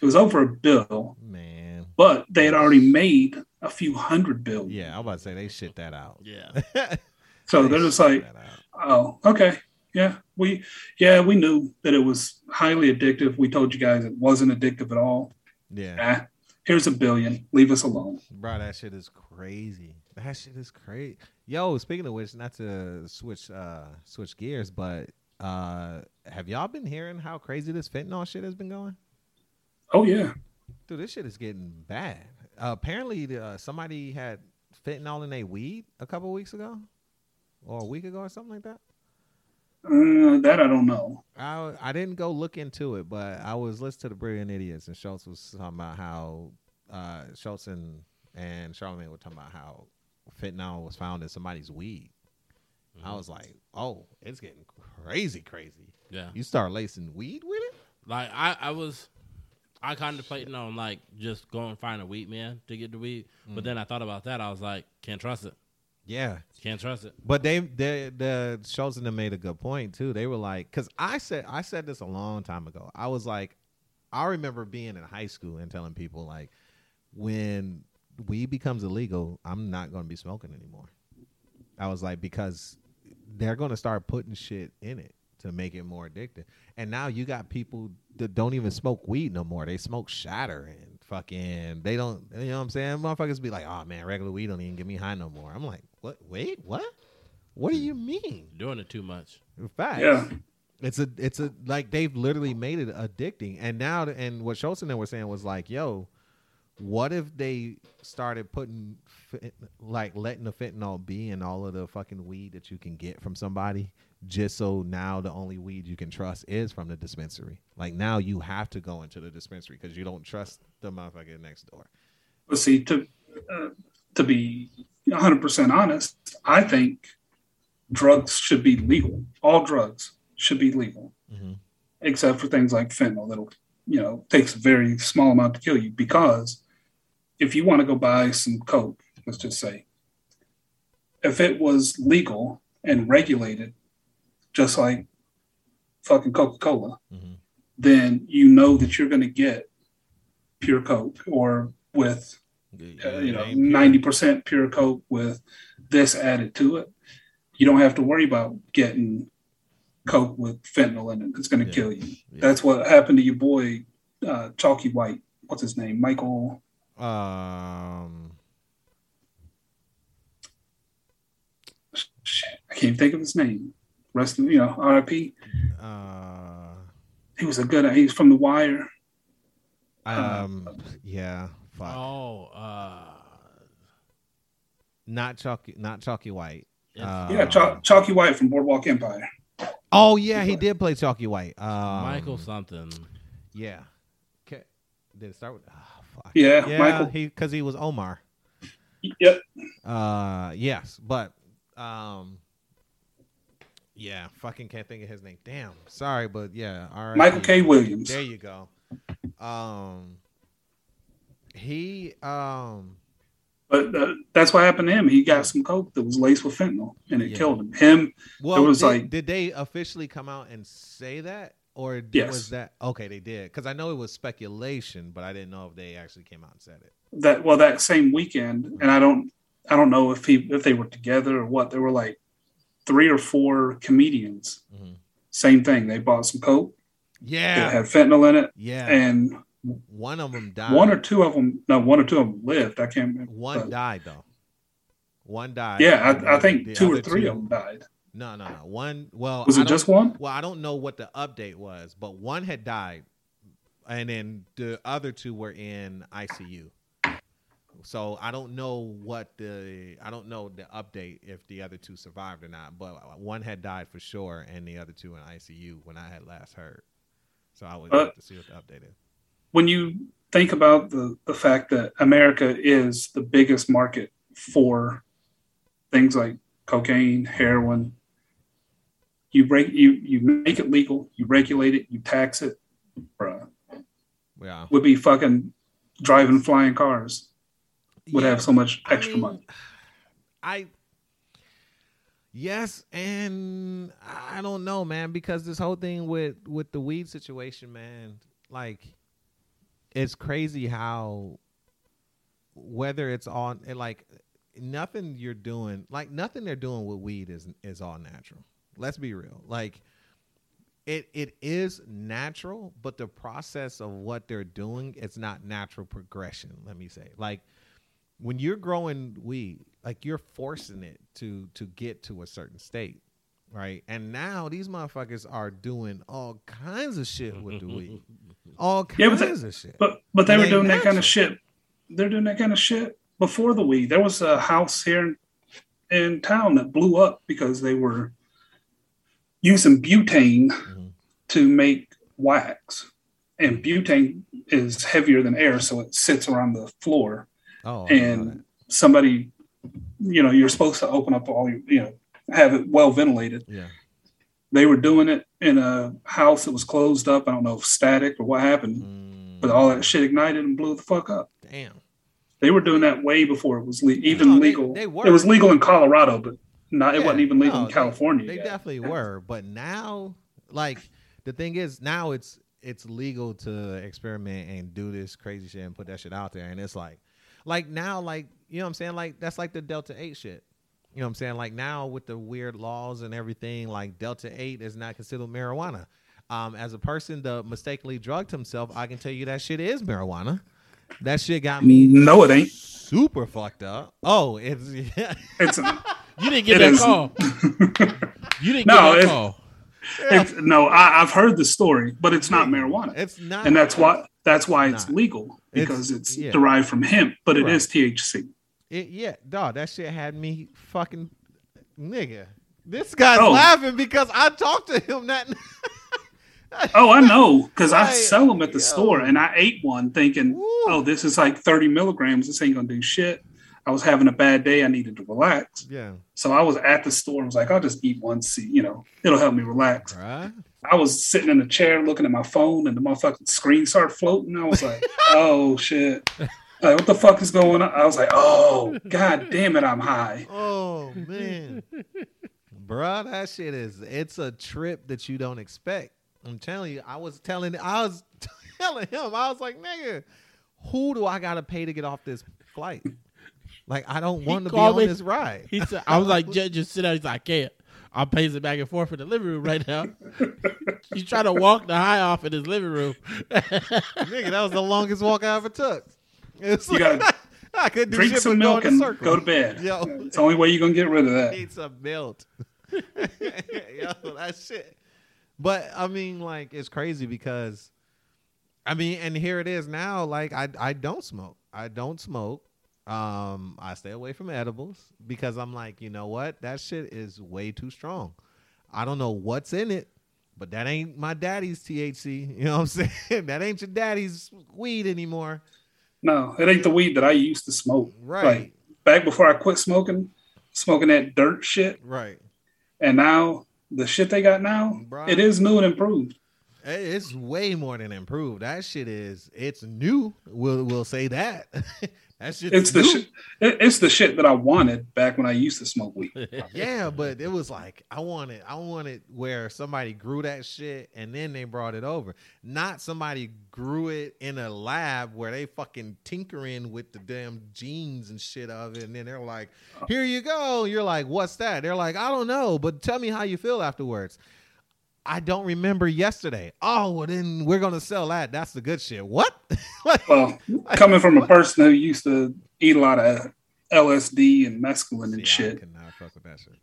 It was over a bill, Man. but they had already made a few hundred billion. Yeah, I was about to say they shit that out. Yeah. So They they're just like, oh, okay, yeah, we, yeah, we knew that it was highly addictive. We told you guys it wasn't addictive at all. yeah. Ah, Here's a billion. Leave us alone. Bro, that shit is crazy. That shit is crazy. Yo, speaking of which, not to switch uh switch gears, but uh have y'all been hearing how crazy this fentanyl shit has been going? Oh yeah. Dude, this shit is getting bad. Uh, apparently, uh, somebody had fentanyl in a weed a couple weeks ago, or a week ago, or something like that. Uh, that I don't know. I I didn't go look into it, but I was listening to the Brilliant Idiots, and Schulz was talking about how uh, Schulz and and Charlamagne were talking about how fentanyl was found in somebody's weed. I was like, oh, it's getting crazy, crazy. Yeah. You start lacing weed with it? Like I, I was, I contemplating on like just going and find a weed man to get the weed, but mm. then I thought about that. I was like, can't trust it. Yeah, Can't trust it. But they, they the Schulz and them made a good point too. They were like, because I said I said this a long time ago. I was like, I remember being in high school and telling people like, when weed becomes illegal, I'm not going to be smoking anymore. I was like, because they're going to start putting shit in it to make it more addictive. And now you got people that don't even smoke weed no more. They smoke shatter and fucking they don't you know what I'm saying? Motherfuckers be like, oh man, regular weed don't even get me high no more. I'm like, what wait, what? What do you mean? Doing it too much. In fact, Yeah. it's a it's a like they've literally made it addicting. And now and what Schulz and them were saying was like, yo, what if they started putting fent- like letting the fentanyl be in all of the fucking weed that you can get from somebody just so now the only weed you can trust is from the dispensary like now you have to go into the dispensary because you don't trust the motherfucker next door But see, to uh, to be 100 percent honest, I think drugs should be legal. All drugs should be legal, Mhm. except for things like fentanyl that'll you know takes a very small amount to kill you. Because if you want to go buy some coke, let's just say, if it was legal and regulated, just like fucking Coca Cola, Mhm. then you know that you're going to get pure coke or with uh, you know pure. ninety percent pure coke with this added to it. You don't have to worry about getting coke with fentanyl in it. It's going to Yeah. kill you. Yeah. That's what happened to your boy uh, Chalky White. What's his name? Michael. Um Shit, I can't think of his name. Rest in you know R.I.P. uh He was a good. He was from The Wire. um yeah fuck Oh, uh, not chalky not chalky white Yes. Uh, yeah, Ch- Chalky White from Boardwalk Empire. Oh yeah, he did play Chalky White. Um, Michael something. Yeah. Okay. Did it start with? Oh, fuck. Yeah, yeah. Michael. He because he was Omar. Yep. Uh, yes, but um, yeah, fucking can't think of his name. Damn, sorry, but yeah, all right. Michael K. Williams. There you go. Um, he um, But uh, that's what happened to him. He got some coke that was laced with fentanyl, and it Yeah. killed him. Him. well, was did, like- did they officially come out and say that? Or Yes. was that okay? They did because I know it was speculation, but I didn't know if they actually came out and said it. that well that same weekend and i don't i don't know if he if they were together or what there were like three or four comedians Mhm. same thing they bought some coke Yeah, had fentanyl in it yeah. and One of them died. one or two of them no one or two of them lived i can't remember One but- died though. One died. yeah I, I think two or three two- of them died No, no, no. One. Well, was it just one Well, I don't know what the update was, but one had died, and then the other two were in ICU. So I don't know what the I don't know the update if the other two survived or not. But one had died for sure, and the other two in ICU when I had last heard. So I would Uh, have to see what the update is. when you think about the the fact that america is the biggest market for things like cocaine heroin you break you you make it legal you regulate it you tax it bruh Yeah, would be fucking driving flying cars would Yeah. have so much I extra mean, money. I yes, and I don't know, man, because this whole thing with with the weed situation, man, like it's crazy how whether it's on like nothing you're doing, like nothing they're doing with weed is is all natural. Let's be real. Like it it is natural, but the process of what they're doing, it's not natural progression. Let me say, like when you're growing weed, like you're forcing it to to get to a certain state, right? And now these motherfuckers are doing all kinds of shit with the weed, all Yeah, but kinds of shit. But but they It were doing that kind of shit. They're doing that kind of shit before the weed. There was a house here in town that blew up because they were using butane Mhm. to make wax, and butane is heavier than air, so it sits around the floor. Oh, and somebody, you know, you're supposed to open up all your, you know, have it well ventilated. yeah. They were doing it in a house that was closed up. I don't know if static or what happened, Mm, but all that shit ignited and blew the fuck up. damn. They were doing that way before it was le- even No, they- legal. they were. It was legal in Colorado, but not. It Yeah, wasn't even legal no, in California. They yet. definitely were, but now, like the thing is, now it's it's legal to experiment and do this crazy shit and put that shit out there, and it's like, like now, like you know what I'm saying, like that's like the Delta Eight shit. You know what I'm saying? Like now with the weird laws and everything, like Delta Eight is not considered marijuana. Um, as a person that mistakenly drugged himself, I can tell you that shit is marijuana. That shit got me no, it ain't. super fucked up. Oh, it's yeah. It's You didn't get It that is. call. You didn't No, get that it- call. it's no. I, I've heard the story, but it's not marijuana, It's not, and that's why that's why it's Not. legal because it's, yeah. derived from hemp, but it Right. is THC. It, yeah, dog, that shit had me fucking nigga. This guy's Oh. laughing because I talked to him that. Oh, I know, because I sell them at the Yo. store, and I ate one thinking, Woo. "Oh, this is like 30 milligrams. This ain't gonna do shit." I was having a bad day. I needed to relax, yeah, so I was at the store. and I was like, "I'll just eat one. See, you know, it'll help me relax." right. I was sitting in a chair looking at my phone, and the motherfucking screen started floating. I was like, "Oh shit." Like, what the fuck is going on? I was like, "Oh, god damn it, I'm high." Oh man, bruh, that shit is. It's a trip that you don't expect. I'm telling you. I was telling. I was telling him. I was like, nigga, who do I gotta pay to get off this flight? Like, I don't He want to be on me- this ride. He said, "I was like, just, just sit down." He's like, "I can't. I'm pacing back and forth in the living room right now." He's trying to walk the high off in his living room. Nigga, that was the longest walk I ever took. It's You gotta I couldn't do Drink shit some go milk and circle. go to bed. Yo, It's the only way you're gonna get rid of that. need some milk. Yo, that shit. But I mean, like, it's crazy because, I mean, and here it is now. Like, I I don't smoke. I don't smoke. Um, I stay away from edibles because I'm like, you know what? That shit is way too strong. I don't know what's in it, but that ain't my daddy's THC. You know what I'm saying? that ain't your daddy's weed anymore. No, it ain't the weed that I used to smoke. Right. Like back before I quit smoking, smoking that dirt shit, Right. and now the shit they got now, it is new and improved. It- It's way more than improved. That shit is it's new. We'll we'll say that. that shit It's the shit. It, it's the shit that I wanted back when I used to smoke weed. Yeah, but it was like I wanted I wanted where somebody grew that shit and then they brought it over. Not somebody grew it in a lab where they fucking tinkering with the damn genes and shit of it and then they're like, uh. "Here you go." You're like, "What's that?" They're like, "I don't know, but tell me how you feel afterwards." I don't remember yesterday. Oh, well then we're gonna sell that. That's the good shit. What? Like- Well, coming from a person who used to eat a lot of LSD and mescaline and See, I shit, could fuck with that shit.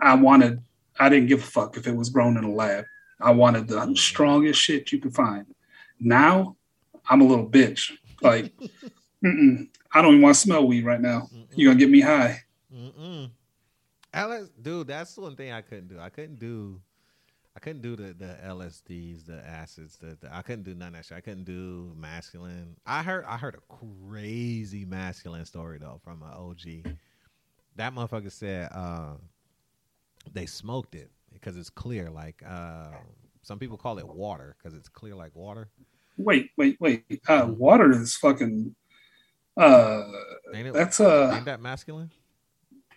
I wanted. I didn't give a fuck if it was grown in a lab. I wanted the strongest shit you could find. Now, I'm a little bitch. Like, mm-mm, I don't even want to smell weed right now. You're gonna get me high. Mm-mm. LS, dude, that's the one thing I couldn't do. I couldn't do, I couldn't do the the LSDs, the acids. The, the I couldn't do none of that shit. I couldn't do masculine. I heard I heard a crazy masculine story though from an OG. That motherfucker said uh, they smoked it because it's clear. Like uh, some people call it water because it's clear like water. Wait, wait, wait. Uh, water is fucking. Uh, Ain't it? that's uh ain't that masculine?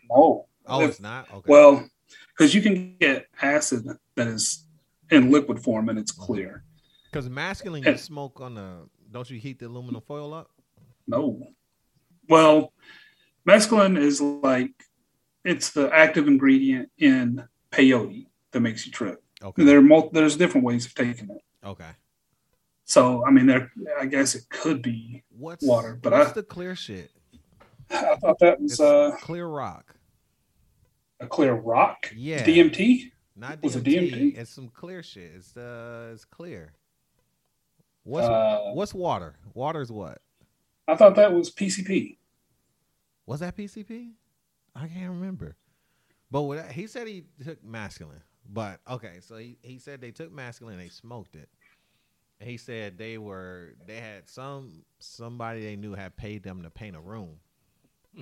no. Oh, it's not. Okay. Well, because you can get acid that is in liquid form and it's clear. Because masculine, Yeah. you smoke on the. Don't you heat the aluminum foil up? No. Well, mescaline is like it's the active ingredient in peyote that makes you trip. Okay. There are mul- there's different ways of taking it. Okay. So I mean, there I guess it could be. What's Water, but what's I- the clear shit? I thought that was It's uh, clear rock. a clear rock. Yeah. DMT. Not DMT. Was it DMT? It's some clear shit. It's uh it's clear. What's Uh, what's water? Water's what? I thought that was PCP. Was that PCP? I can't remember. But what, he said he took masculine. But okay, so he, he said they took masculine, they smoked it. And he said they were they had some somebody they knew had paid them to paint a room.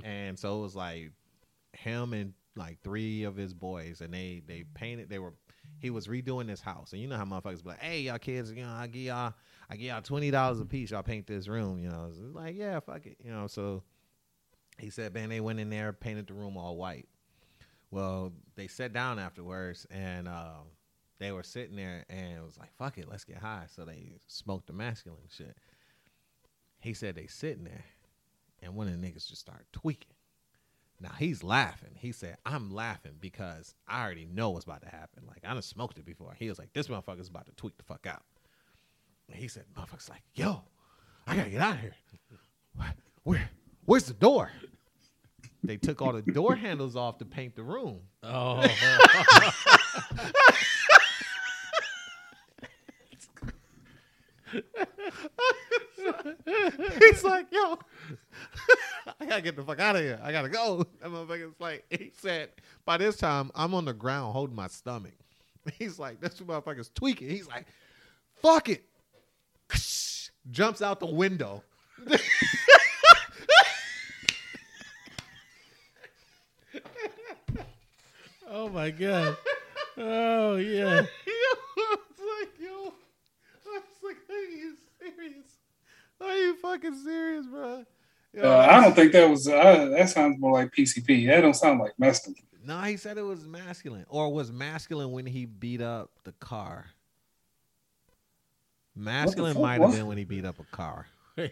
and so it was like him and like three of his boys and they they painted they were he was redoing this house. And you know how motherfuckers be like, Hey y'all kids, you know, I give y'all I give y'all twenty dollars a piece, y'all paint this room, you know. Like, yeah, fuck it. You know, so he said, man, they went in there, painted the room all white. Well, they sat down afterwards and uh, they were sitting there and it was like, fuck it, let's get high. So they smoked the masculine shit. He said they sitting there and one of the niggas just started tweaking. Now he's laughing. He said, I'm laughing because I already know what's about to happen. Like, I done smoked it before. He was like, this motherfucker's about to tweak the fuck out. And he said, motherfucker's like, yo, I gotta get out of here. Where? Where's the door? They took all the door handles off to paint the room. Oh, He's like, yo, I gotta get the fuck out of here. I gotta go. That motherfucker's like, he said, by this time, I'm on the ground holding my stomach. He's like, this motherfucker's tweaking. He's like, fuck it. Jumps out the window. oh my god. Oh yeah. I was like, yo, I was like, are you serious? Are you fucking serious, bro? Yo, Uh, I don't think that was. Uh, that sounds more like PCP. That don't sound like masculine. No, he said it was masculine, or was masculine when he beat up the car. Masculine might have been when he beat up a car.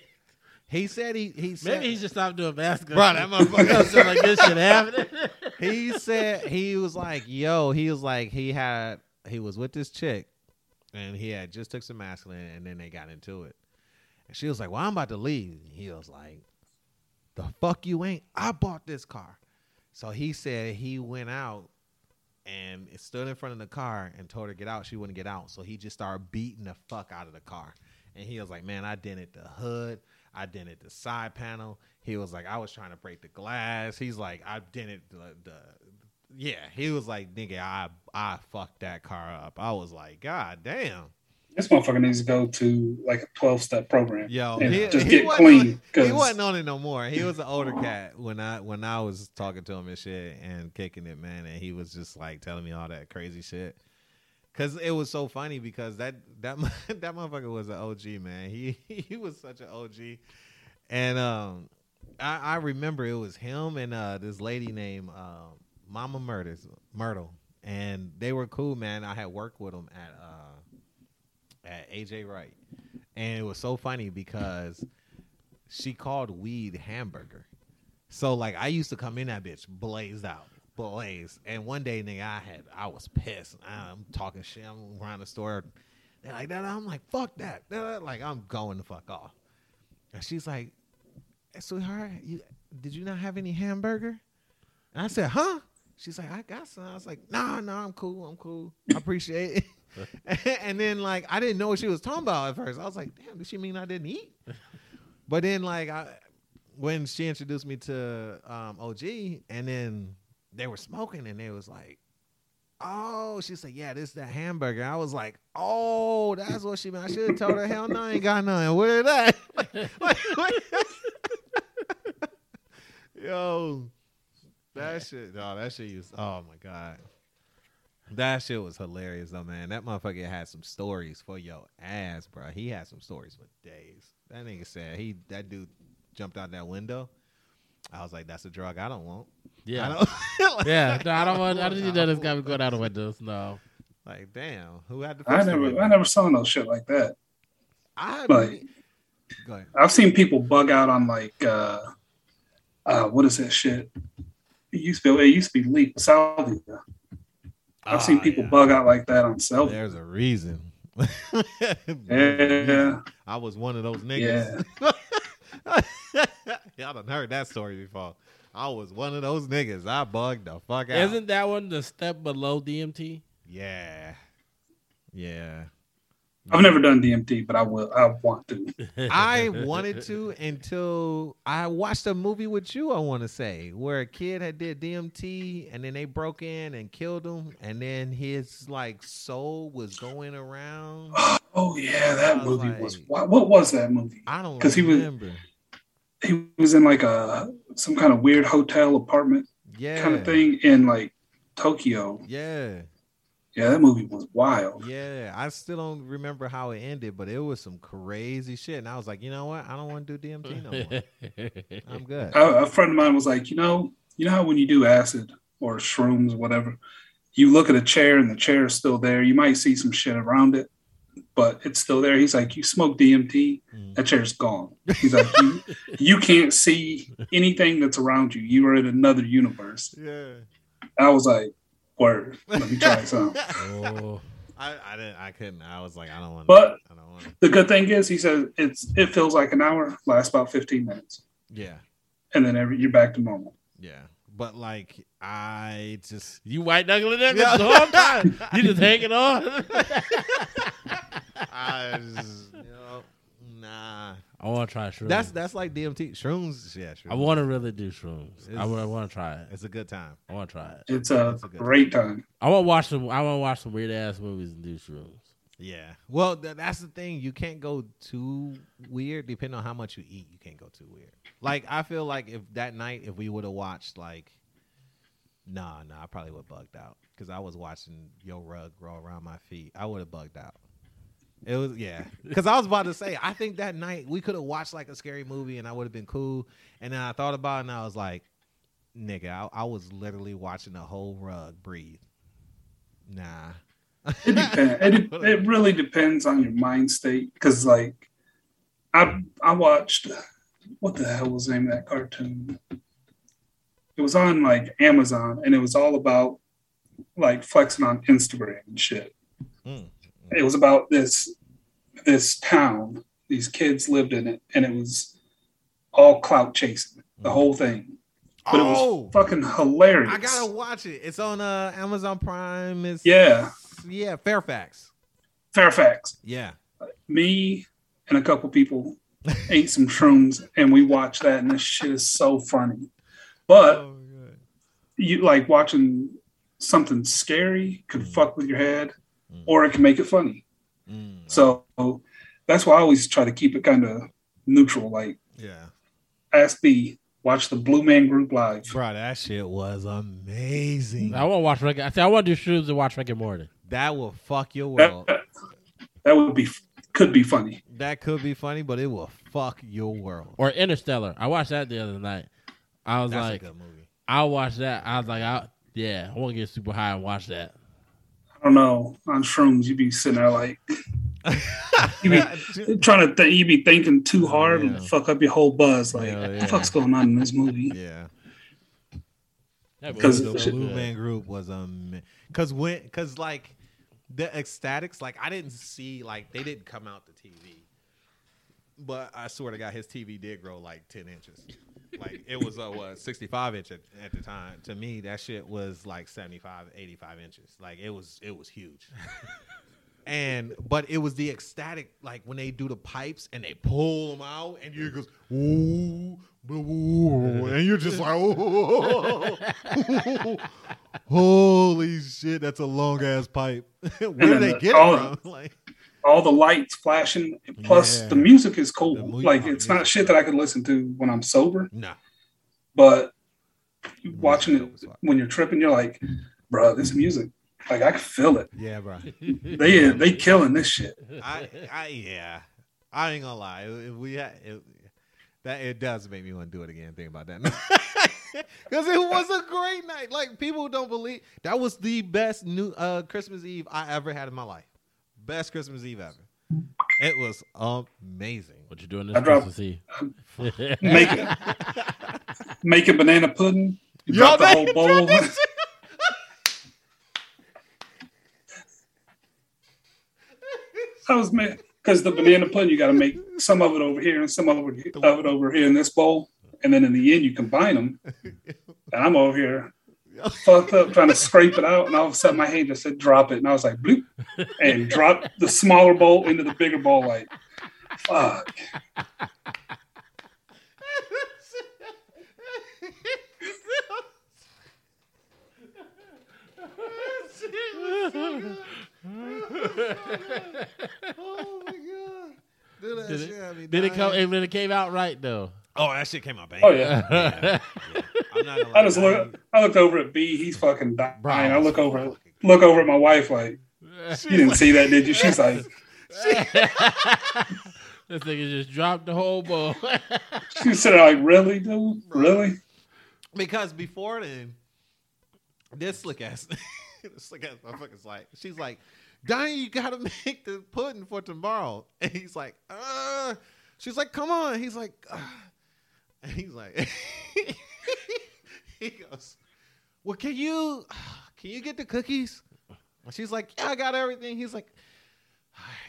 He said he he said Maybe he just stopped doing basketball. Bro, that motherfucker- Something like this shit happening. he said he was like, yo, he was like he had he was with this chick and he had just took some masculine and then they got into it. And she was like, Well, I'm about to leave. He was like, The fuck you ain't? I bought this car. So he said he went out and stood in front of the car and told her to get out. She wouldn't get out. So he just started beating the fuck out of the car. And he was like, Man, I dented the hood. I dented the side panel. He was like, I was trying to break the glass. He's like, I dented the, the yeah. He was like, nigga, I I fucked that car up. I was like, God damn. This motherfucker needs to go to like a twelve step program. Yo, and he, just he get wasn't clean. On, he wasn't on it no more. He was an older cat when I when I was talking to him and shit and kicking it, man. And he was just like telling me all that crazy shit. Cause it was so funny because that that that motherfucker was an OG man. He he was such an OG, and um, I, I remember it was him and uh this lady named uh, Mama Murders Myrtle, and they were cool, man. I had worked with them at uh at AJ Wright, and it was so funny because she called weed hamburger. So like I used to come in that bitch blazed out, blazed. And one day, nigga, I had I was pissed. I'm talking shit. I'm around the store. They're like that. I'm like fuck that. Like I'm going the fuck off. And she's like, "Hey, sweetheart, you, did you not have any hamburger? And I said, huh? She's like, I got some. I was like, nah, nah, I'm cool. I'm cool. I appreciate it. and then like I didn't know what she was talking about at first. I was like, damn, did she mean I didn't eat? But then like I when she introduced me to um, OG and then they were smoking and they was like, Oh, she said, Yeah, this is that hamburger. I was like, Oh, that's what she meant. I should have told her, hell no, I ain't got nothing. Is that? Like, like- Yo, that shit, no, that shit was oh my God. That shit was hilarious though, man. That motherfucker had some stories for your ass, bro. He had some stories for days. That nigga said he that dude jumped out that window. I was like, that's a drug I don't want. Yeah. I don't, Yeah, no, I don't want. I didn't know this guy was going out the windows. No, Like, damn, who had the I first never, I never saw no shit like that. I like- go ahead. I've seen people bug out on like, uh, uh, what is that shit? It used to be, it used to be leap salvia. I've seen Ah, people yeah. bug out like that on self. There's a reason. Yeah. I was one of those niggas. Y'all done heard that story before. I was one of those niggas. I bugged the fuck out. Isn't that one the step below DMT? Yeah. Yeah. I've never done DMT, but I will. I want to. I wanted to until I watched a movie with you. I want to say where a kid had did DMT and then they broke in and killed him, and then his like soul was going around. Oh yeah, that was movie like- was. What, what was that movie? I don't 'Cause he was- remember. He was in like a some kind of weird hotel apartment yeah, kind of thing in like Tokyo. Yeah, Yeah, that movie was wild. yeah. I still don't remember how it ended, but it was some crazy shit. And I was like, you know what? I don't want to do DMT no more. I'm good. A, a friend of mine was like, you know, you know how when you do acid or shrooms, whatever, you look at a chair and the chair is still there. You might see some shit around it, but it's still there. He's like, you smoke DMT, Mm. that chair's gone. He's like, you, you can't see anything that's around you. You are in another universe. Yeah. I was like, word, let me try some. oh, I, I didn't. I couldn't. I was like, I don't want. But- I don't want. The good thing is, he says it's it feels like an hour, lasts about 15 minutes, Yeah, and then every, you're back to normal. yeah. But like, I just you white knuckling them Yeah. the whole time. You just hanging on. I just, you know, nah. I want to try shrooms. That's that's like DMT shrooms. Yeah, shrooms. I want to really do shrooms. I It's- want to try it. It's a good time. I want to try it. It's a It's a good- great time. I want to watch some. I want to watch some weird ass movies and do shrooms. Yeah. Well, th- that's the thing. You can't go too weird. Depending on how much you eat, you can't go too weird. Like I feel like if that night, if we would have watched like, nah, nah, I probably would have bugged out because I was watching Yo Rug grow around my feet. I would have bugged out. It was yeah, because I was about to say I think that night we could have watched like a scary movie and I would have been cool. And then I thought about it and I was like, nigga, I, I was literally watching the whole rug breathe. Nah. It depends. it, it really depends on your mind state. Because like, I I watched what the hell was the name of that cartoon? It was on like Amazon, and it was all about like flexing on Instagram and shit. Mm. It was about this this town. These kids lived in it, and it was all clout chasing the whole thing. But it Oh, was fucking hilarious. I gotta watch it. It's on uh, Amazon Prime. It's Yeah. yeah, Fairfax. Fairfax. Yeah, me and a couple people ate some shrooms and we watched that and this shit is so funny but Oh, you like watching something scary could Mm. fuck with your head Mm. or it can make it funny Mm, so that's why i always try to keep it kind of neutral like yeah, ask b watch the blue man group live bro, that shit was amazing. I want to watch Rick. I say I want to do shrooms and watch Rick and Morty. That will fuck your that, world. that would be could be funny That could be funny, but it will fuck your world. Or Interstellar. I watched that the other night. I was That's like, a good movie. I'll watch that. I was like, I, yeah, I want to get super high and watch that. I don't know on shrooms you'd be sitting there like you be trying to th- you be thinking too hard Yeah. and fuck up your whole buzz like Hell what yeah. the fuck's going on in this movie yeah. Because the was Blue good. Man Group was um, cause when, cause like the ecstatics, like I didn't see, like they didn't come out the TV, but I swear to God, his TV did grow like ten inches. Like it was a what sixty five inch at, at the time. To me, that shit was like 75, 85 inches. Like it was, it was huge. And but it was the ecstatic, like when they do the pipes and they pull them out, and you goes ooh, boo, boo," and you're just like, oh, holy shit, that's a long ass pipe. Where And did they get all it from? Like, all the lights flashing plus Yeah. the music is cool mu- like it's not shit that i could listen to when i'm sober nah, but watching it when you're tripping you're like bro this music like i can feel it yeah, bro. they they killing this shit I, I, yeah, I ain't gonna lie. If we had, it, that it does make me want to do it again. Think about that, because it was a great night. Like people don't believe that was the best new uh, Christmas Eve I ever had in my life best Christmas Eve ever. It was amazing. What you doing this I dropped, Christmas Eve? make, make a banana pudding. You Yo, dropped the whole bowl. I was mad because the banana pudding you got to make some of it over here and some of it over here in this bowl, and then in the end you combine them. And I'm over here fucked up trying to scrape it out, and all of a sudden my hand just said drop it, and I was like bloop, and dropped the smaller bowl into the bigger bowl. Like fuck. oh my god. Dude, that Did shit it, had me did it come? dying. Did it came out right though? Oh, that shit came out bang. Oh yeah. yeah. I'm not gonna I just look. I looked over at B. He's fucking dying. Bro. I look over. Look over at my wife. Like you didn't see that, did you? She's like, This nigga just dropped the whole bowl. she said, there like, really, dude, really? because before then, this slick ass, this slick ass motherfucker's like, she's like, Donnie, you gotta make the pudding for tomorrow, and he's like, uh, she's like, come on, he's like, uh, and he's like, he goes, well, can you, can you get the cookies? And she's like, yeah, I got everything. He's like,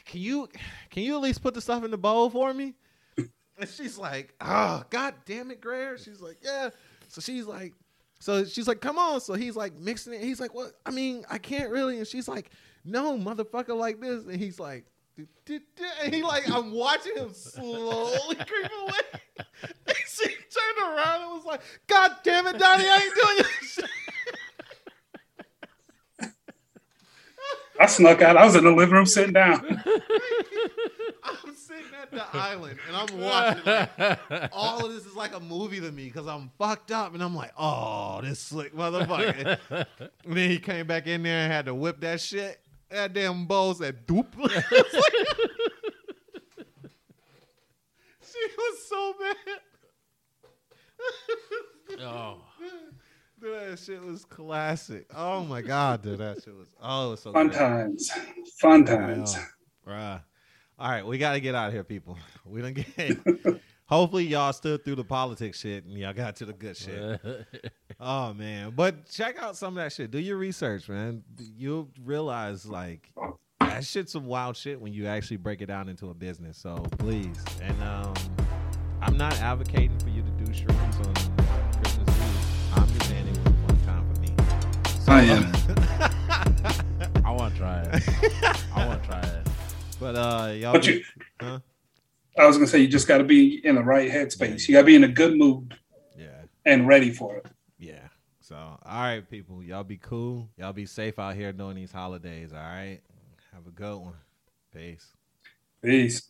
can you, can you at least put the stuff in the bowl for me? And she's like, oh, god damn it, Greer. She's like, yeah. So she's like, so she's like, come on. So he's like mixing it. He's like, well, I mean, I can't really. And she's like, no, motherfucker, like this. And he's like, and he like, I'm watching him slowly creep away. She turned around and was like, God damn it, Donnie, I ain't doing your shit. I snuck out. I was in the living room sitting down. I'm sitting at the island and I'm watching. Like, all of this is like a movie to me because I'm fucked up and I'm like, oh, this slick motherfucker. and then he came back in there and had to whip that shit. That damn bowl said doop. She was so mad. oh, Dude, that shit was classic. Oh my god, dude, that shit was oh, it was so Fun good. times. Fun times. Bruh. All right, we got to get out of here, people. We don't get. Hopefully, y'all stood through the politics shit and y'all got to the good shit. Oh man, but check out some of that shit. Do your research, man. You'll realize like that shit's some wild shit when you actually break it down into a business. So please, and um, I'm not advocating for you to do shrooms on Christmas Eve. I'm just saying it was a fun time for me. So, I am. I want to try it. I want to try it. But uh, y'all. But you, huh? I was gonna say you just got to be in the right headspace. You got to be in a good mood Yeah. and ready for it. Yeah. So, all right, people, y'all be cool. Y'all be safe out here during these holidays. All right. Have a good one. Peace. Peace.